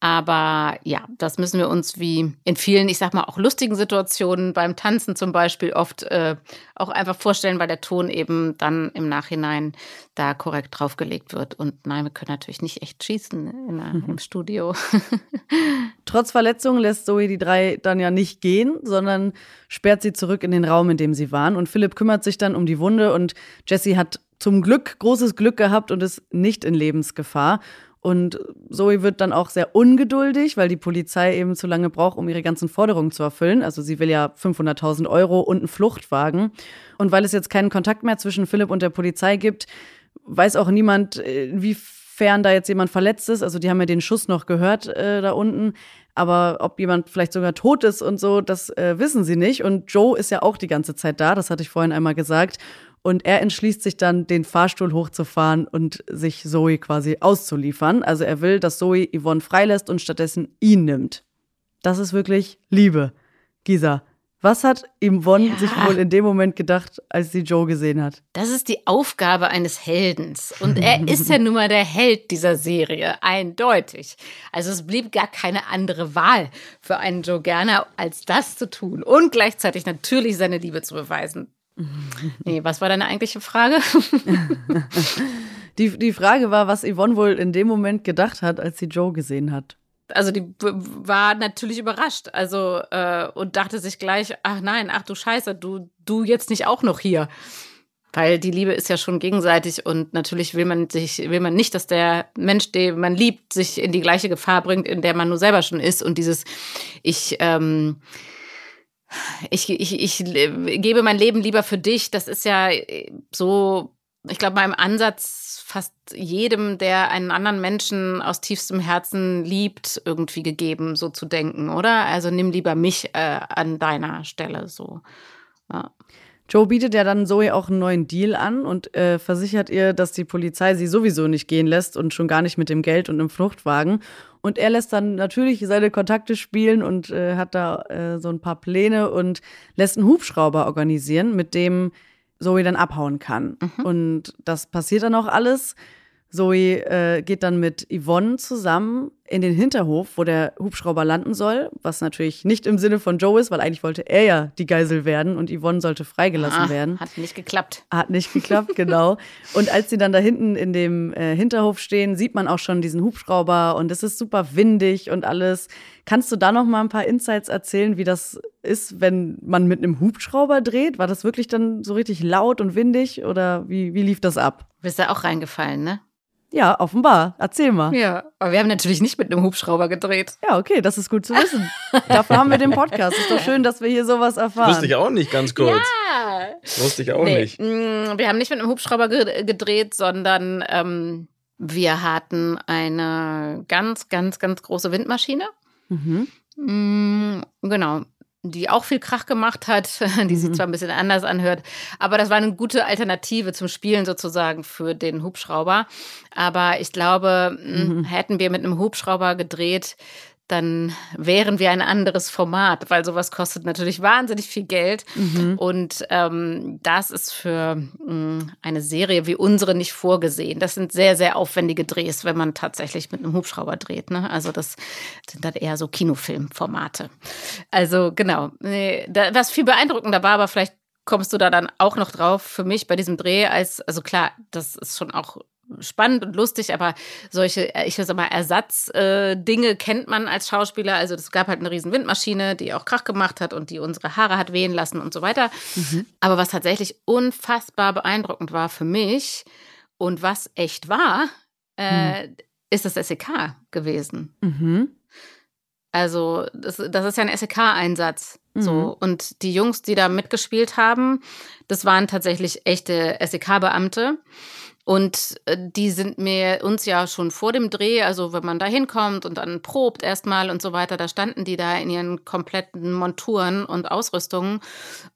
Aber ja, das müssen wir uns wie in vielen, ich sag mal, auch lustigen Situationen beim Tanzen zum Beispiel oft äh, auch einfach vorstellen, weil der Ton eben dann im Nachhinein da korrekt draufgelegt wird. Und nein, wir können natürlich nicht echt schießen in, mhm. im Studio. Trotz Verletzung lässt Zoe die drei dann ja nicht gehen, sondern sperrt sie zurück in den Raum, in dem sie waren. Und Philipp kümmert sich dann um die Wunde und Jesse hat zum Glück großes Glück gehabt und ist nicht in Lebensgefahr. Und Zoe wird dann auch sehr ungeduldig, weil die Polizei eben zu lange braucht, um ihre ganzen Forderungen zu erfüllen. Also sie will ja 500.000 Euro und einen Fluchtwagen. Und weil es jetzt keinen Kontakt mehr zwischen Philipp und der Polizei gibt, weiß auch niemand, inwiefern da jetzt jemand verletzt ist. Also die haben ja den Schuss noch gehört äh, da unten. Aber ob jemand vielleicht sogar tot ist und so, das äh, wissen sie nicht. Und Joe ist ja auch die ganze Zeit da, das hatte ich vorhin einmal gesagt. Und er entschließt sich dann, den Fahrstuhl hochzufahren und sich Zoe quasi auszuliefern. Also er will, dass Zoe Yvonne freilässt und stattdessen ihn nimmt. Das ist wirklich Liebe. Gisa, was hat Yvonne ja. sich wohl in dem Moment gedacht, als sie Joe gesehen hat? Das ist die Aufgabe eines Heldens. Und er ist ja nun mal der Held dieser Serie, eindeutig. Also es blieb gar keine andere Wahl für einen Joe Gerner, als das zu tun und gleichzeitig natürlich seine Liebe zu beweisen. Nee, was war deine eigentliche Frage? die, die Frage war, was Yvonne wohl in dem Moment gedacht hat, als sie Joe gesehen hat. Also die war natürlich überrascht, also äh, und dachte sich gleich, ach nein, ach du Scheiße, du du jetzt nicht auch noch hier, weil die Liebe ist ja schon gegenseitig und natürlich will man sich will man nicht, dass der Mensch, den man liebt, sich in die gleiche Gefahr bringt, in der man nur selber schon ist und dieses ich ähm, ich, ich, ich gebe mein Leben lieber für dich. Das ist ja äh, so, ich glaube, meinem Ansatz fast jedem, der einen anderen Menschen aus tiefstem Herzen liebt, irgendwie gegeben, so zu denken, oder? Also nimm lieber mich äh, an deiner Stelle so. Ja. Joe bietet ja dann Zoe auch einen neuen Deal an und äh, versichert ihr, dass die Polizei sie sowieso nicht gehen lässt und schon gar nicht mit dem Geld und im Fluchtwagen. Und er lässt dann natürlich seine Kontakte spielen und äh, hat da äh, so ein paar Pläne und lässt einen Hubschrauber organisieren, mit dem Zoe dann abhauen kann. Mhm. Und das passiert dann auch alles. Zoe äh, geht dann mit Yvonne zusammen in den Hinterhof, wo der Hubschrauber landen soll, was natürlich nicht im Sinne von Joe ist, weil eigentlich wollte er ja die Geisel werden und Yvonne sollte freigelassen ah, werden. Hat nicht geklappt. Hat nicht geklappt, genau. Und als sie dann da hinten in dem äh, Hinterhof stehen, sieht man auch schon diesen Hubschrauber und es ist super windig und alles. Kannst du da noch mal ein paar Insights erzählen, wie das ist, wenn man mit einem Hubschrauber dreht? War das wirklich dann so richtig laut und windig oder wie, wie lief das ab? Bist da auch reingefallen, ne? Ja, offenbar. Erzähl mal. Ja, aber wir haben natürlich nicht mit einem Hubschrauber gedreht. Ja, okay, das ist gut zu wissen. Dafür haben wir den Podcast. Ist doch schön, dass wir hier sowas erfahren. Wusste ich auch nicht, ganz kurz. Ja. Wusste ich auch nee. nicht. Mm, wir haben nicht mit einem Hubschrauber gedreht, sondern ähm, wir hatten eine ganz, ganz, ganz große Windmaschine. Mhm. Mm, genau die auch viel Krach gemacht hat, die sich mhm. zwar ein bisschen anders anhört, aber das war eine gute Alternative zum Spielen sozusagen für den Hubschrauber. Aber ich glaube, mhm. hätten wir mit einem Hubschrauber gedreht, dann wären wir ein anderes Format, weil sowas kostet natürlich wahnsinnig viel Geld. Mhm. Und ähm, das ist für mh, mm, eine Serie wie unsere nicht vorgesehen. Das sind sehr, sehr aufwendige Drehs, wenn man tatsächlich mit einem Hubschrauber dreht. Ne? Also das sind dann eher so Kinofilmformate. Also genau. Nee, da, was viel beeindruckender war, aber vielleicht kommst du da dann auch noch drauf für mich bei diesem Dreh als, also klar, das ist schon auch spannend und lustig, aber solche, äh, ich sag mal, Ersatzdinge äh, kennt man als Schauspieler. Also es gab halt eine riesen Windmaschine, die auch Krach gemacht hat und die unsere Haare hat wehen lassen und so weiter. Mhm. Aber was tatsächlich unfassbar beeindruckend war für mich und was echt war, äh, mhm. ist das SEK gewesen. Mhm. Also das, das ist ja ein SEK-Einsatz. So. Mhm. Und die Jungs, die da mitgespielt haben, das waren tatsächlich echte SEK-Beamte. Und äh, die sind mir uns ja schon vor dem Dreh, also wenn man da hinkommt und dann probt erstmal und so weiter, da standen die da in ihren kompletten Monturen und Ausrüstungen.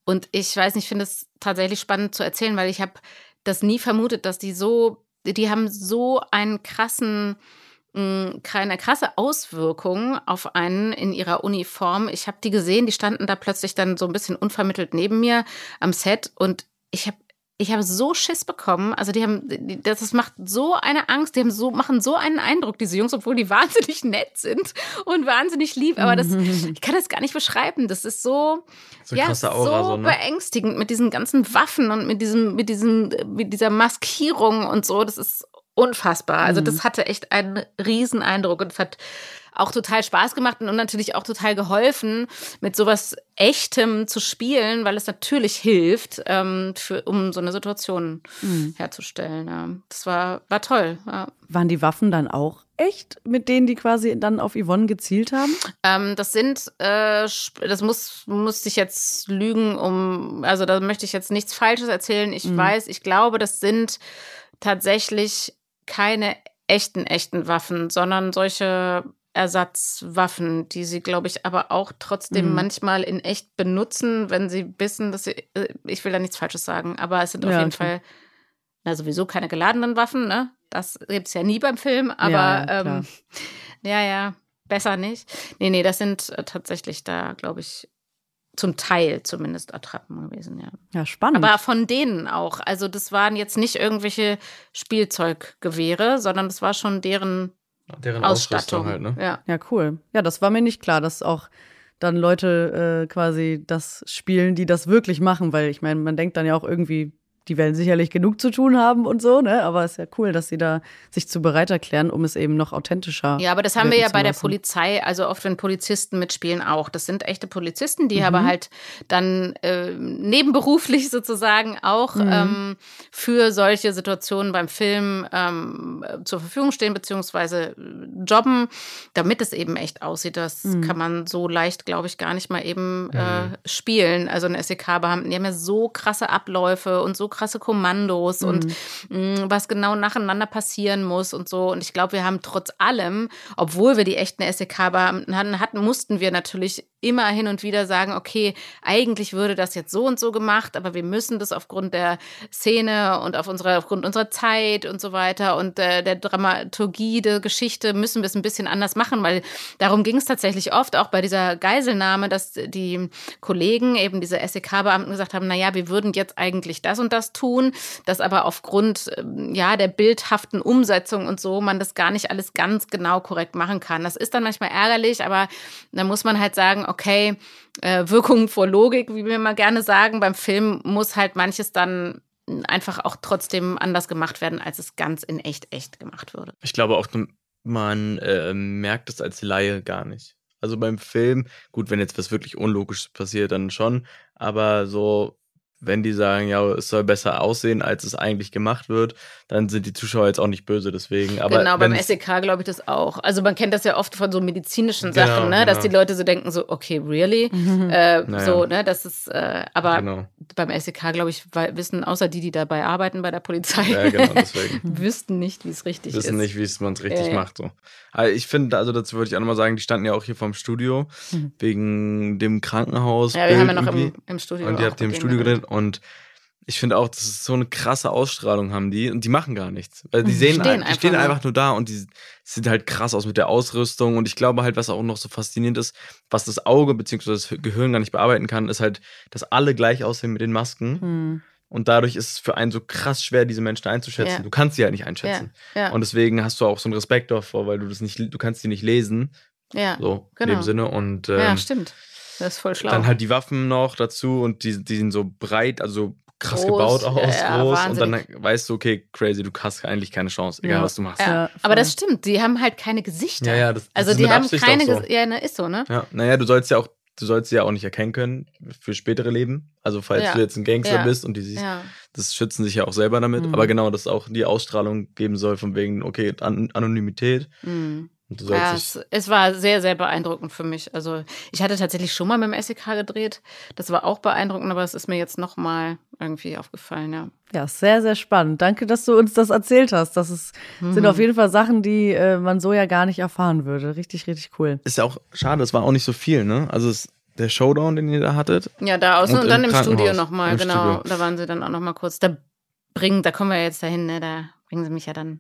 Und ich weiß nicht, ich finde es tatsächlich spannend zu erzählen, weil ich habe das nie vermutet, dass die so, die haben so einen krassen keine krasse Auswirkung auf einen in ihrer Uniform. Ich habe die gesehen, die standen da plötzlich dann so ein bisschen unvermittelt neben mir am Set und ich habe ich habe so Schiss bekommen. Also die haben, das macht so eine Angst. Die haben so, machen so einen Eindruck, diese Jungs, obwohl die wahnsinnig nett sind und wahnsinnig lieb. Aber das, ich kann das gar nicht beschreiben. Das ist so, so, ja, Aura, so, so ne? beängstigend mit diesen ganzen Waffen und mit diesem, mit diesem, mit dieser Maskierung und so. Das ist unfassbar. Also das mhm. hatte echt einen riesen Eindruck und hat auch total Spaß gemacht und natürlich auch total geholfen, mit sowas Echtem zu spielen, weil es natürlich hilft, ähm, für, um so eine Situation mhm. herzustellen. Ja. Das war, war toll. Ja. Waren die Waffen dann auch echt, mit denen die quasi dann auf Yvonne gezielt haben? Ähm, das sind, äh, das muss, musste ich jetzt lügen, um, also da möchte ich jetzt nichts Falsches erzählen. Ich mhm. weiß, ich glaube, das sind tatsächlich keine echten, echten Waffen, sondern solche Ersatzwaffen, die sie, glaube ich, aber auch trotzdem mhm. manchmal in echt benutzen, wenn sie wissen, dass sie, äh, ich will da nichts Falsches sagen, aber es sind ja, auf jeden Fall na, sowieso keine geladenen Waffen, ne? Das gibt es ja nie beim Film, aber ja, ähm, ja, ja, besser nicht. Nee, nee, das sind äh, tatsächlich da, glaube ich, zum Teil zumindest Attrappen gewesen, ja. Ja, spannend. Aber von denen auch. Also, das waren jetzt nicht irgendwelche Spielzeuggewehre, sondern das war schon deren Deren Ausstattung. halt, ne? Ja. ja, cool. Ja, das war mir nicht klar, dass auch dann Leute äh, quasi das spielen, die das wirklich machen, weil ich meine, man denkt dann ja auch irgendwie, die werden sicherlich genug zu tun haben und so, ne? Aber es ist ja cool, dass sie da sich zu bereit erklären, um es eben noch authentischer. Ja, aber das haben wir ja bei der Polizei, also oft wenn Polizisten mitspielen auch. Das sind echte Polizisten, die mhm. aber halt dann äh, nebenberuflich sozusagen auch mhm. ähm, für solche Situationen beim Film ähm, zur Verfügung stehen, beziehungsweise äh, jobben, damit es eben echt aussieht. Das mhm. kann man so leicht, glaube ich, gar nicht mal eben äh, spielen. Also ein SEK-Beamten, die haben ja so krasse Abläufe und so krasse Kommandos mhm. und mh, mm, was genau nacheinander passieren muss und so. Und ich glaube, wir haben trotz allem, obwohl wir die echten SEK-Beamten hatten, mussten wir natürlich immer hin und wieder sagen, okay, eigentlich würde das jetzt so und so gemacht, aber wir müssen das aufgrund der Szene und auf unsere, aufgrund unserer Zeit und so weiter und äh, der Dramaturgie der Geschichte müssen wir es ein bisschen anders machen, weil darum ging es tatsächlich oft, auch bei dieser Geiselnahme, dass die Kollegen, eben diese SEK-Beamten gesagt haben, naja, wir würden jetzt eigentlich das und das tun, dass aber aufgrund ähm, ja, der bildhaften Umsetzung und so man das gar nicht alles ganz genau korrekt machen kann. Das ist dann manchmal ärgerlich, aber da muss man halt sagen, okay, äh, Wirkung vor Logik, wie wir mal gerne sagen. Beim Film muss halt manches dann einfach auch trotzdem anders gemacht werden, als es ganz in echt echt gemacht würde. Ich glaube auch, man äh, merkt es als Laie gar nicht. Also beim Film, gut, wenn jetzt was wirklich Unlogisches passiert, dann schon, aber so wenn die sagen, ja, es soll besser aussehen, als es eigentlich gemacht wird, dann sind die Zuschauer jetzt auch nicht böse deswegen. Aber genau, beim SEK glaube ich das auch. Also man kennt das ja oft von so medizinischen genau, Sachen, ne? Genau. dass die Leute so denken, so, okay, really? Mhm. Äh, naja. So, ne, das ist, äh, aber genau. beim SEK, glaube ich, wissen, außer die, die dabei arbeiten bei der Polizei, ja, genau, wüssten nicht, wie es richtig wissen ist. Wissen nicht, wie man es richtig äh, macht. So. Aber ich finde, also dazu würde ich auch nochmal sagen, die standen ja auch hier vom Studio, mhm. wegen dem Krankenhaus. Ja, wir haben ja noch im, im Studio. Und die habt ihr im Studio geredet und Ich finde auch, das ist so eine krasse Ausstrahlung haben die und die machen gar nichts. Weil die sehen, Stehen ein, die stehen einfach nur. einfach nur da und die sieht halt krass aus mit der Ausrüstung und ich glaube halt, was auch noch so faszinierend ist, was das Auge bzw. das Gehirn gar nicht bearbeiten kann, ist halt, dass alle gleich aussehen mit den Masken Hm. und dadurch ist es für einen so krass schwer, diese Menschen einzuschätzen. Ja. Du kannst sie halt nicht einschätzen. Ja, ja. Und deswegen hast du auch so einen Respekt davor, weil du das nicht, du kannst die nicht lesen, ja. so in genau. dem Sinne und ja, ähm, stimmt. Das ist voll schlau. dann halt die Waffen noch dazu und die, die sind so breit, also krass Groß, gebaut aus, ja, groß. Und dann wahnsinnig. weißt du, okay, crazy, du hast eigentlich keine Chance, egal Ja. was du machst. ja. Aber das stimmt, die haben halt keine Gesichter. Ja, ja, das- das also ist die mit haben Absicht keine auch so. Gesichter. Ja, ne, ist so, ne? Ja, naja, du sollst ja auch, du sollst sie ja auch nicht erkennen können für spätere Leben. Also falls Ja. du jetzt ein Gangster Ja. bist und die sich, Ja. das schützen sich ja auch selber damit. Mhm. Aber genau, dass auch die Ausstrahlung geben soll von wegen, okay, An Anonymität. Mhm. Ja, es, es war sehr, sehr beeindruckend für mich. Also ich hatte tatsächlich schon mal mit dem SEK gedreht. Das war auch beeindruckend, aber es ist mir jetzt noch mal irgendwie aufgefallen, ja. Ja, sehr, sehr spannend. Danke, dass du uns das erzählt hast. Das ist, sind Mhm. auf jeden Fall Sachen, die äh, man so ja gar nicht erfahren würde. Richtig, richtig cool. ist ja auch schade, es war auch nicht so viel, ne? Also es, der Showdown, den ihr da hattet, Ja, da außen Und und, dann im im Studio nochmal, genau. Studio. Da waren sie dann auch nochmal kurz. Da bringen, da kommen wir jetzt dahin, ne? Da bringen sie mich ja dann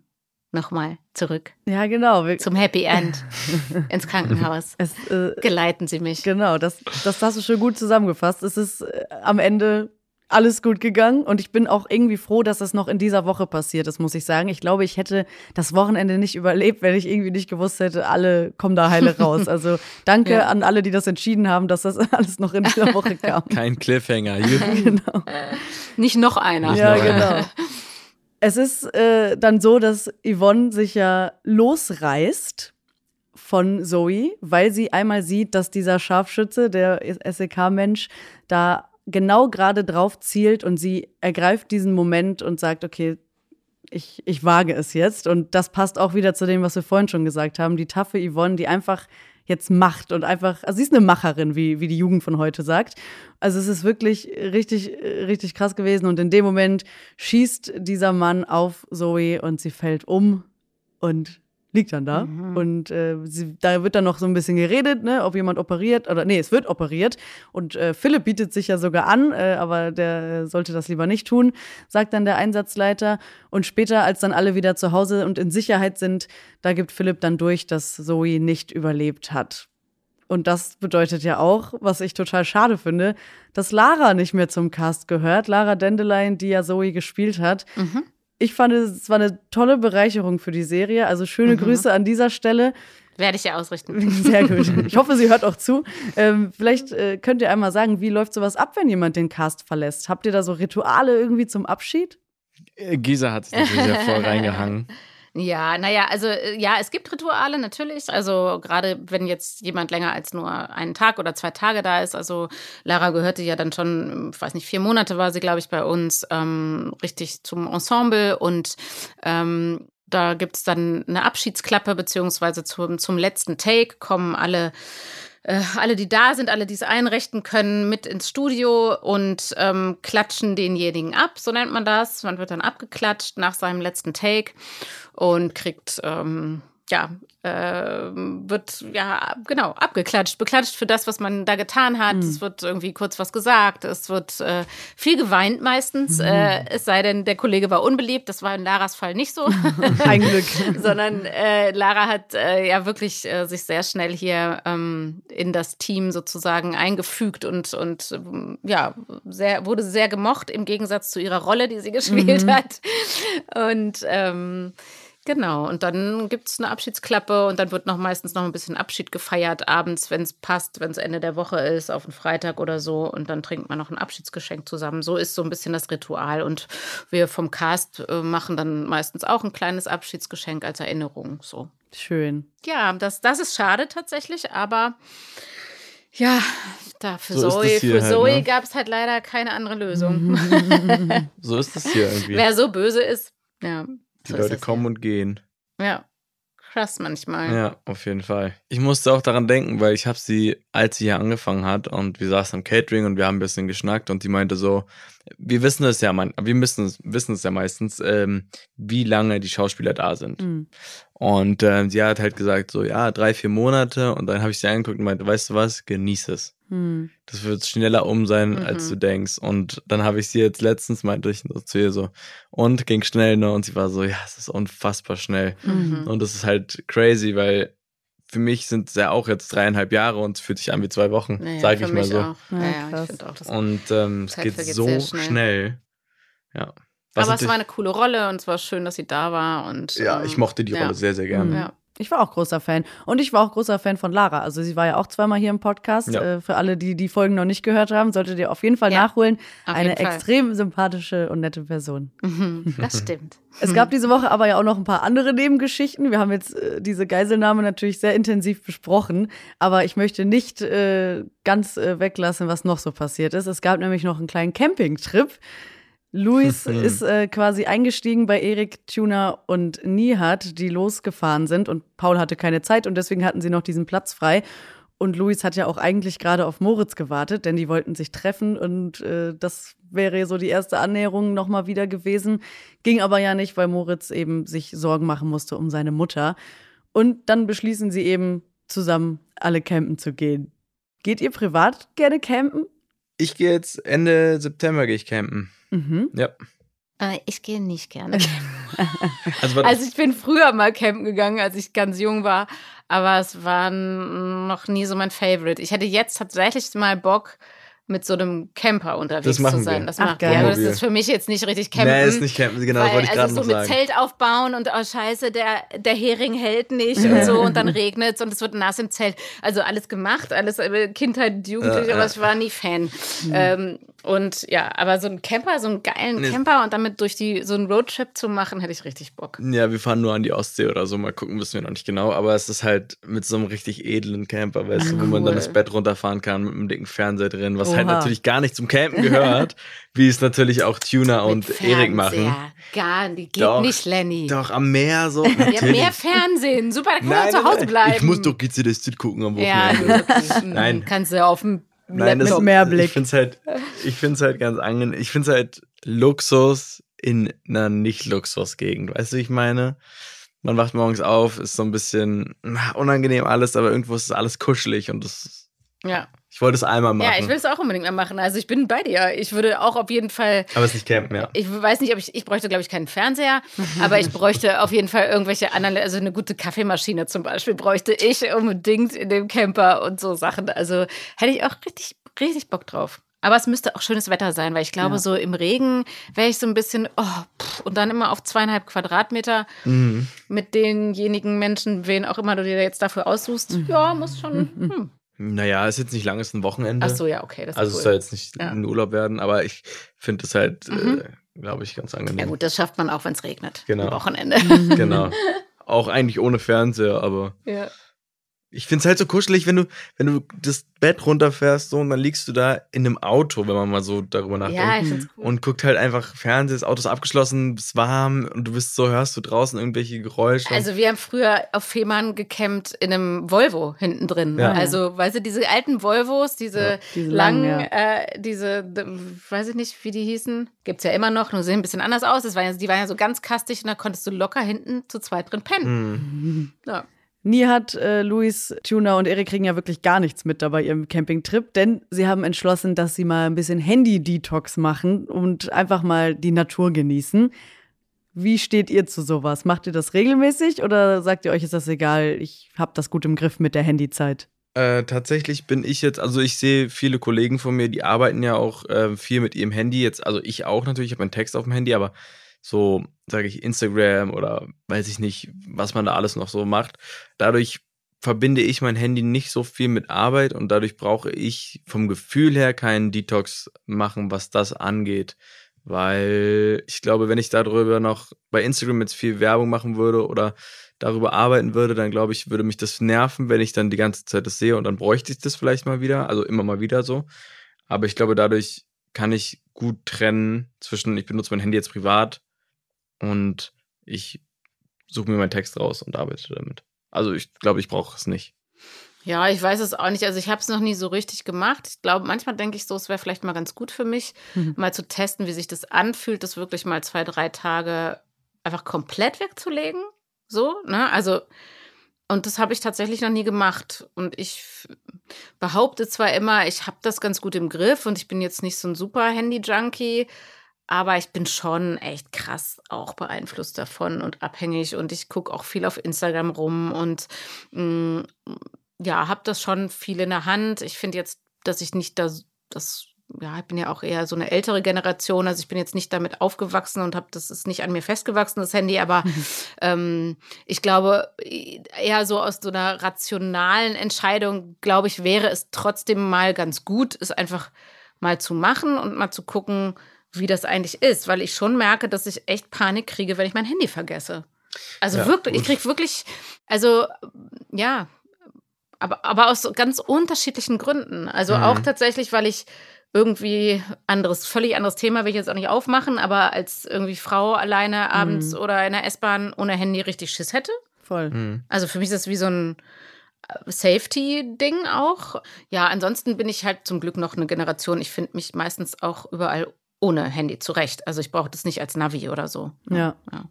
nochmal zurück Ja, genau. Wir, zum Happy End ins Krankenhaus. es, äh, Geleiten sie mich. Genau, das, das hast du schon gut zusammengefasst. Es ist äh, am Ende alles gut gegangen und ich bin auch irgendwie froh, dass das noch in dieser Woche passiert ist, muss ich sagen. Ich glaube, ich hätte das Wochenende nicht überlebt, wenn ich irgendwie nicht gewusst hätte, alle kommen da heile raus. Also danke Ja. an alle, die das entschieden haben, dass das alles noch in dieser Woche kam. kein Cliffhanger. Genau. Nicht noch einer. Ja, genau. Es ist äh, dann so, dass Yvonne sich ja losreißt von Zoe, weil sie einmal sieht, dass dieser Scharfschütze, der SEK-Mensch, da genau gerade drauf zielt und sie ergreift diesen Moment und sagt, okay, ich, ich wage es jetzt. Und das passt auch wieder zu dem, was wir vorhin schon gesagt haben. Die taffe Yvonne, die einfach jetzt macht und einfach, also sie ist eine Macherin, wie, wie die Jugend von heute sagt. Also es ist wirklich richtig, richtig krass gewesen. Und in dem Moment schießt dieser Mann auf Zoe und sie fällt um und liegt dann da. Und äh, sie, da wird dann noch so ein bisschen geredet, ne, ob jemand operiert oder nee, es wird operiert. Und äh, Philipp bietet sich ja sogar an, äh, aber der sollte das lieber nicht tun, sagt dann der Einsatzleiter. Und später, als dann alle wieder zu Hause und in Sicherheit sind, da gibt Philipp dann durch, dass Zoe nicht überlebt hat. Und das bedeutet ja auch, was ich total schade finde, dass Lara nicht mehr zum Cast gehört. Lara Dandelion, die ja Zoe gespielt hat. Ich fand, es war eine tolle Bereicherung für die Serie. Also schöne Grüße an dieser Stelle. Werde ich ja ausrichten. Sehr gut. Ich hoffe, sie hört auch zu. Ähm, vielleicht äh, könnt ihr einmal sagen, wie läuft sowas ab, wenn jemand den Cast verlässt? Habt ihr da so Rituale irgendwie zum Abschied? Äh, Gisa hat sich natürlich ja voll reingehangen. Ja, naja, also äh, ja, es gibt Rituale natürlich. Also gerade wenn jetzt jemand länger als nur einen Tag oder zwei Tage da ist. Also Lara gehörte ja dann schon, ich weiß nicht, vier Monate war sie, glaube ich, bei uns ähm, richtig zum Ensemble und ähm, da gibt es dann eine Abschiedsklappe, beziehungsweise zum, zum letzten Take kommen alle äh, alle, die da sind, alle, die es einrichten können, mit ins Studio und ähm, klatschen denjenigen ab, so nennt man das. Man wird dann abgeklatscht nach seinem letzten Take und kriegt, ähm, ja, wird, ja, genau, abgeklatscht, beklatscht für das, was man da getan hat. Es wird irgendwie kurz was gesagt, es wird äh, viel geweint meistens, äh, es sei denn, der Kollege war unbeliebt, das war in Laras Fall nicht so. Ein Glück. sondern äh, Lara hat äh, ja wirklich äh, sich sehr schnell hier ähm, in das Team sozusagen eingefügt und, und ähm, ja, sehr, wurde sehr gemocht im Gegensatz zu ihrer Rolle, die sie gespielt hat. Und ähm, Genau, und dann gibt es eine Abschiedsklappe und dann wird noch meistens noch ein bisschen Abschied gefeiert, abends, wenn es passt, wenn es Ende der Woche ist, auf einen Freitag oder so. Und dann trinkt man noch ein Abschiedsgeschenk zusammen. So ist so ein bisschen das Ritual. Und wir vom Cast äh, machen dann meistens auch ein kleines Abschiedsgeschenk als Erinnerung. So. Schön. Ja, das, das ist schade tatsächlich, aber ja, da für So Zoe, für halt, Zoe ne? gab es halt leider keine andere Lösung. So ist das hier irgendwie. Wer so böse ist, ja. Die so Leute kommen und gehen. Ja. Krass manchmal. Ja, auf jeden Fall. Ich musste auch daran denken, weil ich habe sie, als sie hier angefangen hat und wir saßen am Catering und wir haben ein bisschen geschnackt und die meinte so, wir wissen es ja, man, wir müssen es, wissen es ja meistens, ähm, wie lange die Schauspieler da sind. Mhm. Und ähm, sie hat halt gesagt, so ja, drei, vier Monate. Und dann habe ich sie angeguckt und meinte, weißt du was, genieß es. Hm. Das wird schneller um sein, Mhm. als du denkst. Und dann habe ich sie jetzt letztens, meinte ich so zu ihr so, und ging schnell, ne? Und sie war so, ja, es ist unfassbar schnell. Mhm. Und das ist halt crazy, weil für mich sind es ja auch jetzt dreieinhalb Jahre und es fühlt sich an wie zwei Wochen, Naja, sage ich mal so. Auch. Ja, Ja, ich finde auch das. Und ähm, es geht so schnell. schnell. Ja. Was Aber es war eine coole Rolle und es war schön, dass sie da war. Und, ja, ähm, ich mochte die ja. Rolle sehr, sehr gerne. Ja. Ich war auch großer Fan. Und ich war auch großer Fan von Lara. Also sie war ja auch zweimal hier im Podcast. Ja. Äh, für alle, die die Folgen noch nicht gehört haben, solltet ihr auf jeden Fall Ja, nachholen. auf Eine jeden Fall. extrem sympathische und nette Person. Mhm, das stimmt. Es gab diese Woche aber ja auch noch ein paar andere Nebengeschichten. Wir haben jetzt äh, diese Geiselnahme natürlich sehr intensiv besprochen, aber ich möchte nicht äh, ganz äh, weglassen, was noch so passiert ist. Es gab nämlich noch einen kleinen Campingtrip. Luis ist äh, quasi eingestiegen bei Erik, Tuna und Nihat, die losgefahren sind und Paul hatte keine Zeit und deswegen hatten sie noch diesen Platz frei. Und Luis hat ja auch eigentlich gerade auf Moritz gewartet, denn die wollten sich treffen und äh, das wäre so die erste Annäherung nochmal wieder gewesen. Ging aber ja nicht, weil Moritz eben sich Sorgen machen musste um seine Mutter. Und dann beschließen sie eben zusammen alle campen zu gehen. Geht ihr privat gerne campen? Ich gehe jetzt Ende September gehe ich campen. Mhm. Ja. Äh, ich gehe nicht gerne. Also, war- Also ich bin früher mal campen gegangen, als ich ganz jung war, aber es war noch nie so mein Favorite. Ich hätte jetzt tatsächlich mal Bock, mit so einem Camper unterwegs Das machen zu sein. wir. Das Ach, macht geil. ja, aber das ist für mich jetzt nicht richtig campen. nee, ist nicht campen, genau, das weil, wollte ich gerade also so noch mit sagen. Zelt aufbauen und oh scheiße, der, der Hering hält nicht und so und dann regnet und es wird nass im Zelt. Also alles gemacht, alles äh, Kindheit, Jugendliche, Ja, aber ja. ich war nie Fan. Ähm, und ja, aber so ein Camper, so einen geilen Nee. Camper und damit durch die so einen Roadtrip zu machen, hätte ich richtig Bock. Ja, wir fahren nur an die Ostsee oder so, mal gucken, wissen wir noch nicht genau. Aber es ist halt mit so einem richtig edlen Camper, weißt du, wo man dann das Bett runterfahren kann mit einem dicken Fernseher drin, was halt natürlich gar nicht zum Campen gehört, wie es natürlich auch Tuna und Erik machen. Gar nicht, geht Doch, nicht, Lenny. Doch, am Meer so. Ja, mehr Fernsehen. Super, da kann man Nein, zu Hause bleiben. Ich muss doch GCDS gucken am Ja, Wochenende. okay. Nein. Kannst du auf dem Nein, das, Mit Meerblick. Ich finde es halt, ich find's halt ganz angenehm. Ich finde es halt Luxus in einer Nicht-Luxus-Gegend. Weißt du, wie ich meine? Man wacht morgens auf, ist so ein bisschen na, unangenehm alles, aber irgendwo ist es alles kuschelig und das, Ja. Ich wollte es einmal machen. ja, ich will es auch unbedingt mal machen. Also ich bin bei dir. Ich würde auch auf jeden Fall aber es ist nicht campen, ja. Ich weiß nicht, ob ich, ich bräuchte, glaube ich, keinen Fernseher, aber ich bräuchte auf jeden Fall irgendwelche anderen, also eine gute Kaffeemaschine zum Beispiel bräuchte ich unbedingt in dem Camper und so Sachen. Also hätte ich auch richtig, richtig Bock drauf. Aber es müsste auch schönes Wetter sein, weil ich glaube, Ja. so im Regen wäre ich so ein bisschen, oh, pff, und dann immer auf zweieinhalb Quadratmeter Mhm. mit denjenigen Menschen, wen auch immer du dir jetzt dafür aussuchst. Ja, muss schon. Hm. Naja, ist jetzt nicht lang, ist ein Wochenende. Ach so, ja, okay. Also es cool. soll jetzt nicht Ja. ein Urlaub werden, aber ich finde es halt, Mhm. äh, glaube ich, ganz angenehm. ja gut, das schafft man auch, wenn es regnet. Genau. Am Wochenende. Genau. Auch eigentlich ohne Fernseher, aber ja. Ich finde es halt so kuschelig, wenn du, wenn du das Bett runterfährst so, und dann liegst du da in einem Auto, wenn man mal so darüber nachdenkt. ja, ich find's cool. Und guckt halt einfach Fernsehen, das Auto ist abgeschlossen, ist warm und du bist so, hörst du draußen irgendwelche Geräusche. Also wir haben früher auf Fehmarn gecampt in einem Volvo hinten drin. Ja. Also, weißt du, diese alten Volvos, diese, Ja. Diese langen, langen, äh, diese, weiß ich nicht, wie die hießen, gibt's ja immer noch, nur sehen ein bisschen anders aus. Das war ja, die waren ja so ganz kastig und da konntest du locker hinten zu zweit drin pennen. Hm. Ja. Nie hat äh, Luis, Tuna und Erik kriegen ja wirklich gar nichts mit dabei ihrem Campingtrip, denn sie haben entschlossen, dass sie mal ein bisschen Handy-Detox machen und einfach mal die Natur genießen. Wie steht ihr zu sowas? Macht ihr das regelmäßig oder sagt ihr euch, ist das egal, ich habe das gut im Griff mit der Handyzeit? Äh, tatsächlich bin ich jetzt, also ich sehe viele Kollegen von mir, die arbeiten ja auch äh, viel mit ihrem Handy jetzt, also ich auch natürlich, ich habe meinen Text auf dem Handy, aber so, sage ich, Instagram oder weiß ich nicht, was man da alles noch so macht. Dadurch verbinde ich mein Handy nicht so viel mit Arbeit und dadurch brauche ich vom Gefühl her keinen Detox machen, was das angeht. Weil ich glaube, wenn ich darüber noch bei Instagram jetzt viel Werbung machen würde oder darüber arbeiten würde, dann glaube ich, würde mich das nerven, wenn ich dann die ganze Zeit das sehe und dann bräuchte ich das vielleicht mal wieder, also immer mal wieder so. Aber ich glaube, dadurch kann ich gut trennen zwischen, ich benutze mein Handy jetzt privat und ich suche mir meinen Text raus und arbeite damit. Also ich glaube, ich brauche es nicht. Ja, ich weiß es auch nicht. Also ich habe es noch nie so richtig gemacht. Ich glaube, manchmal denke ich so, es wäre vielleicht mal ganz gut für mich, mhm. mal zu testen, wie sich das anfühlt, das wirklich mal zwei, drei Tage einfach komplett wegzulegen. So, ne? Also, und das habe ich tatsächlich noch nie gemacht. Und ich behaupte zwar immer, ich habe das ganz gut im Griff und ich bin jetzt nicht so ein super Handy-Junkie, aber ich bin schon echt krass auch beeinflusst davon und abhängig. Und ich gucke auch viel auf Instagram rum und mh, mm, ja, habe das schon viel in der Hand. Ich finde jetzt, dass ich nicht das, das, ja, ich bin ja auch eher so eine ältere Generation, also ich bin jetzt nicht damit aufgewachsen und habe, das ist nicht an mir festgewachsen, das Handy, aber ähm, ich glaube, eher so aus so einer rationalen Entscheidung, glaube ich, wäre es trotzdem mal ganz gut, es einfach mal zu machen und mal zu gucken, wie das eigentlich ist, weil ich schon merke, dass ich echt Panik kriege, wenn ich mein Handy vergesse. Also ja, wirklich, ich kriege wirklich, also ja, aber, aber aus ganz unterschiedlichen Gründen. Also mhm. auch tatsächlich, weil ich irgendwie anderes, völlig anderes Thema will ich jetzt auch nicht aufmachen, aber als irgendwie Frau alleine abends mhm. oder in der S-Bahn ohne Handy richtig Schiss hätte. Voll. Mhm. Also für mich ist das wie so ein äh, Safety-Ding auch. Ja, ansonsten bin ich halt zum Glück noch eine Generation. Ich finde mich meistens auch überall ohne Handy zurecht. Also ich brauche das nicht als Navi oder so. Ja. ja.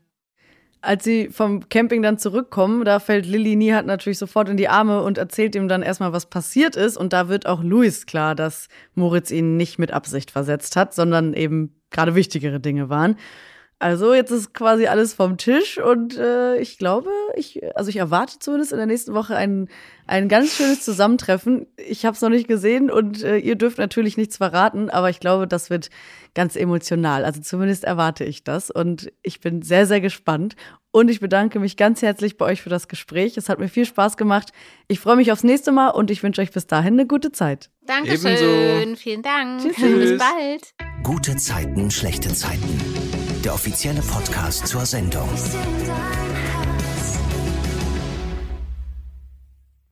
Als sie vom Camping dann zurückkommen, da fällt Lilly Niehat natürlich sofort in die Arme und erzählt ihm dann erstmal, was passiert ist. Und da wird auch Louis klar, dass Moritz ihn nicht mit Absicht versetzt hat, sondern eben gerade wichtigere Dinge waren. Also jetzt ist quasi alles vom Tisch und äh, ich glaube, ich, also ich erwarte zumindest in der nächsten Woche ein, ein ganz schönes Zusammentreffen. Ich habe es noch nicht gesehen und äh, ihr dürft natürlich nichts verraten, aber ich glaube, das wird ganz emotional. Also zumindest erwarte ich das und ich bin sehr, sehr gespannt. Und ich bedanke mich ganz herzlich bei euch für das Gespräch. Es hat mir viel Spaß gemacht. Ich freue mich aufs nächste Mal und ich wünsche euch bis dahin eine gute Zeit. Dankeschön. Ebenso. Vielen Dank. Tschüss. Bis bald. Gute Zeiten, schlechte Zeiten der offizielle Podcast zur Sendung.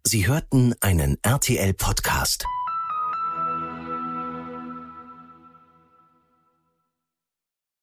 Sie hörten einen RTL-Podcast.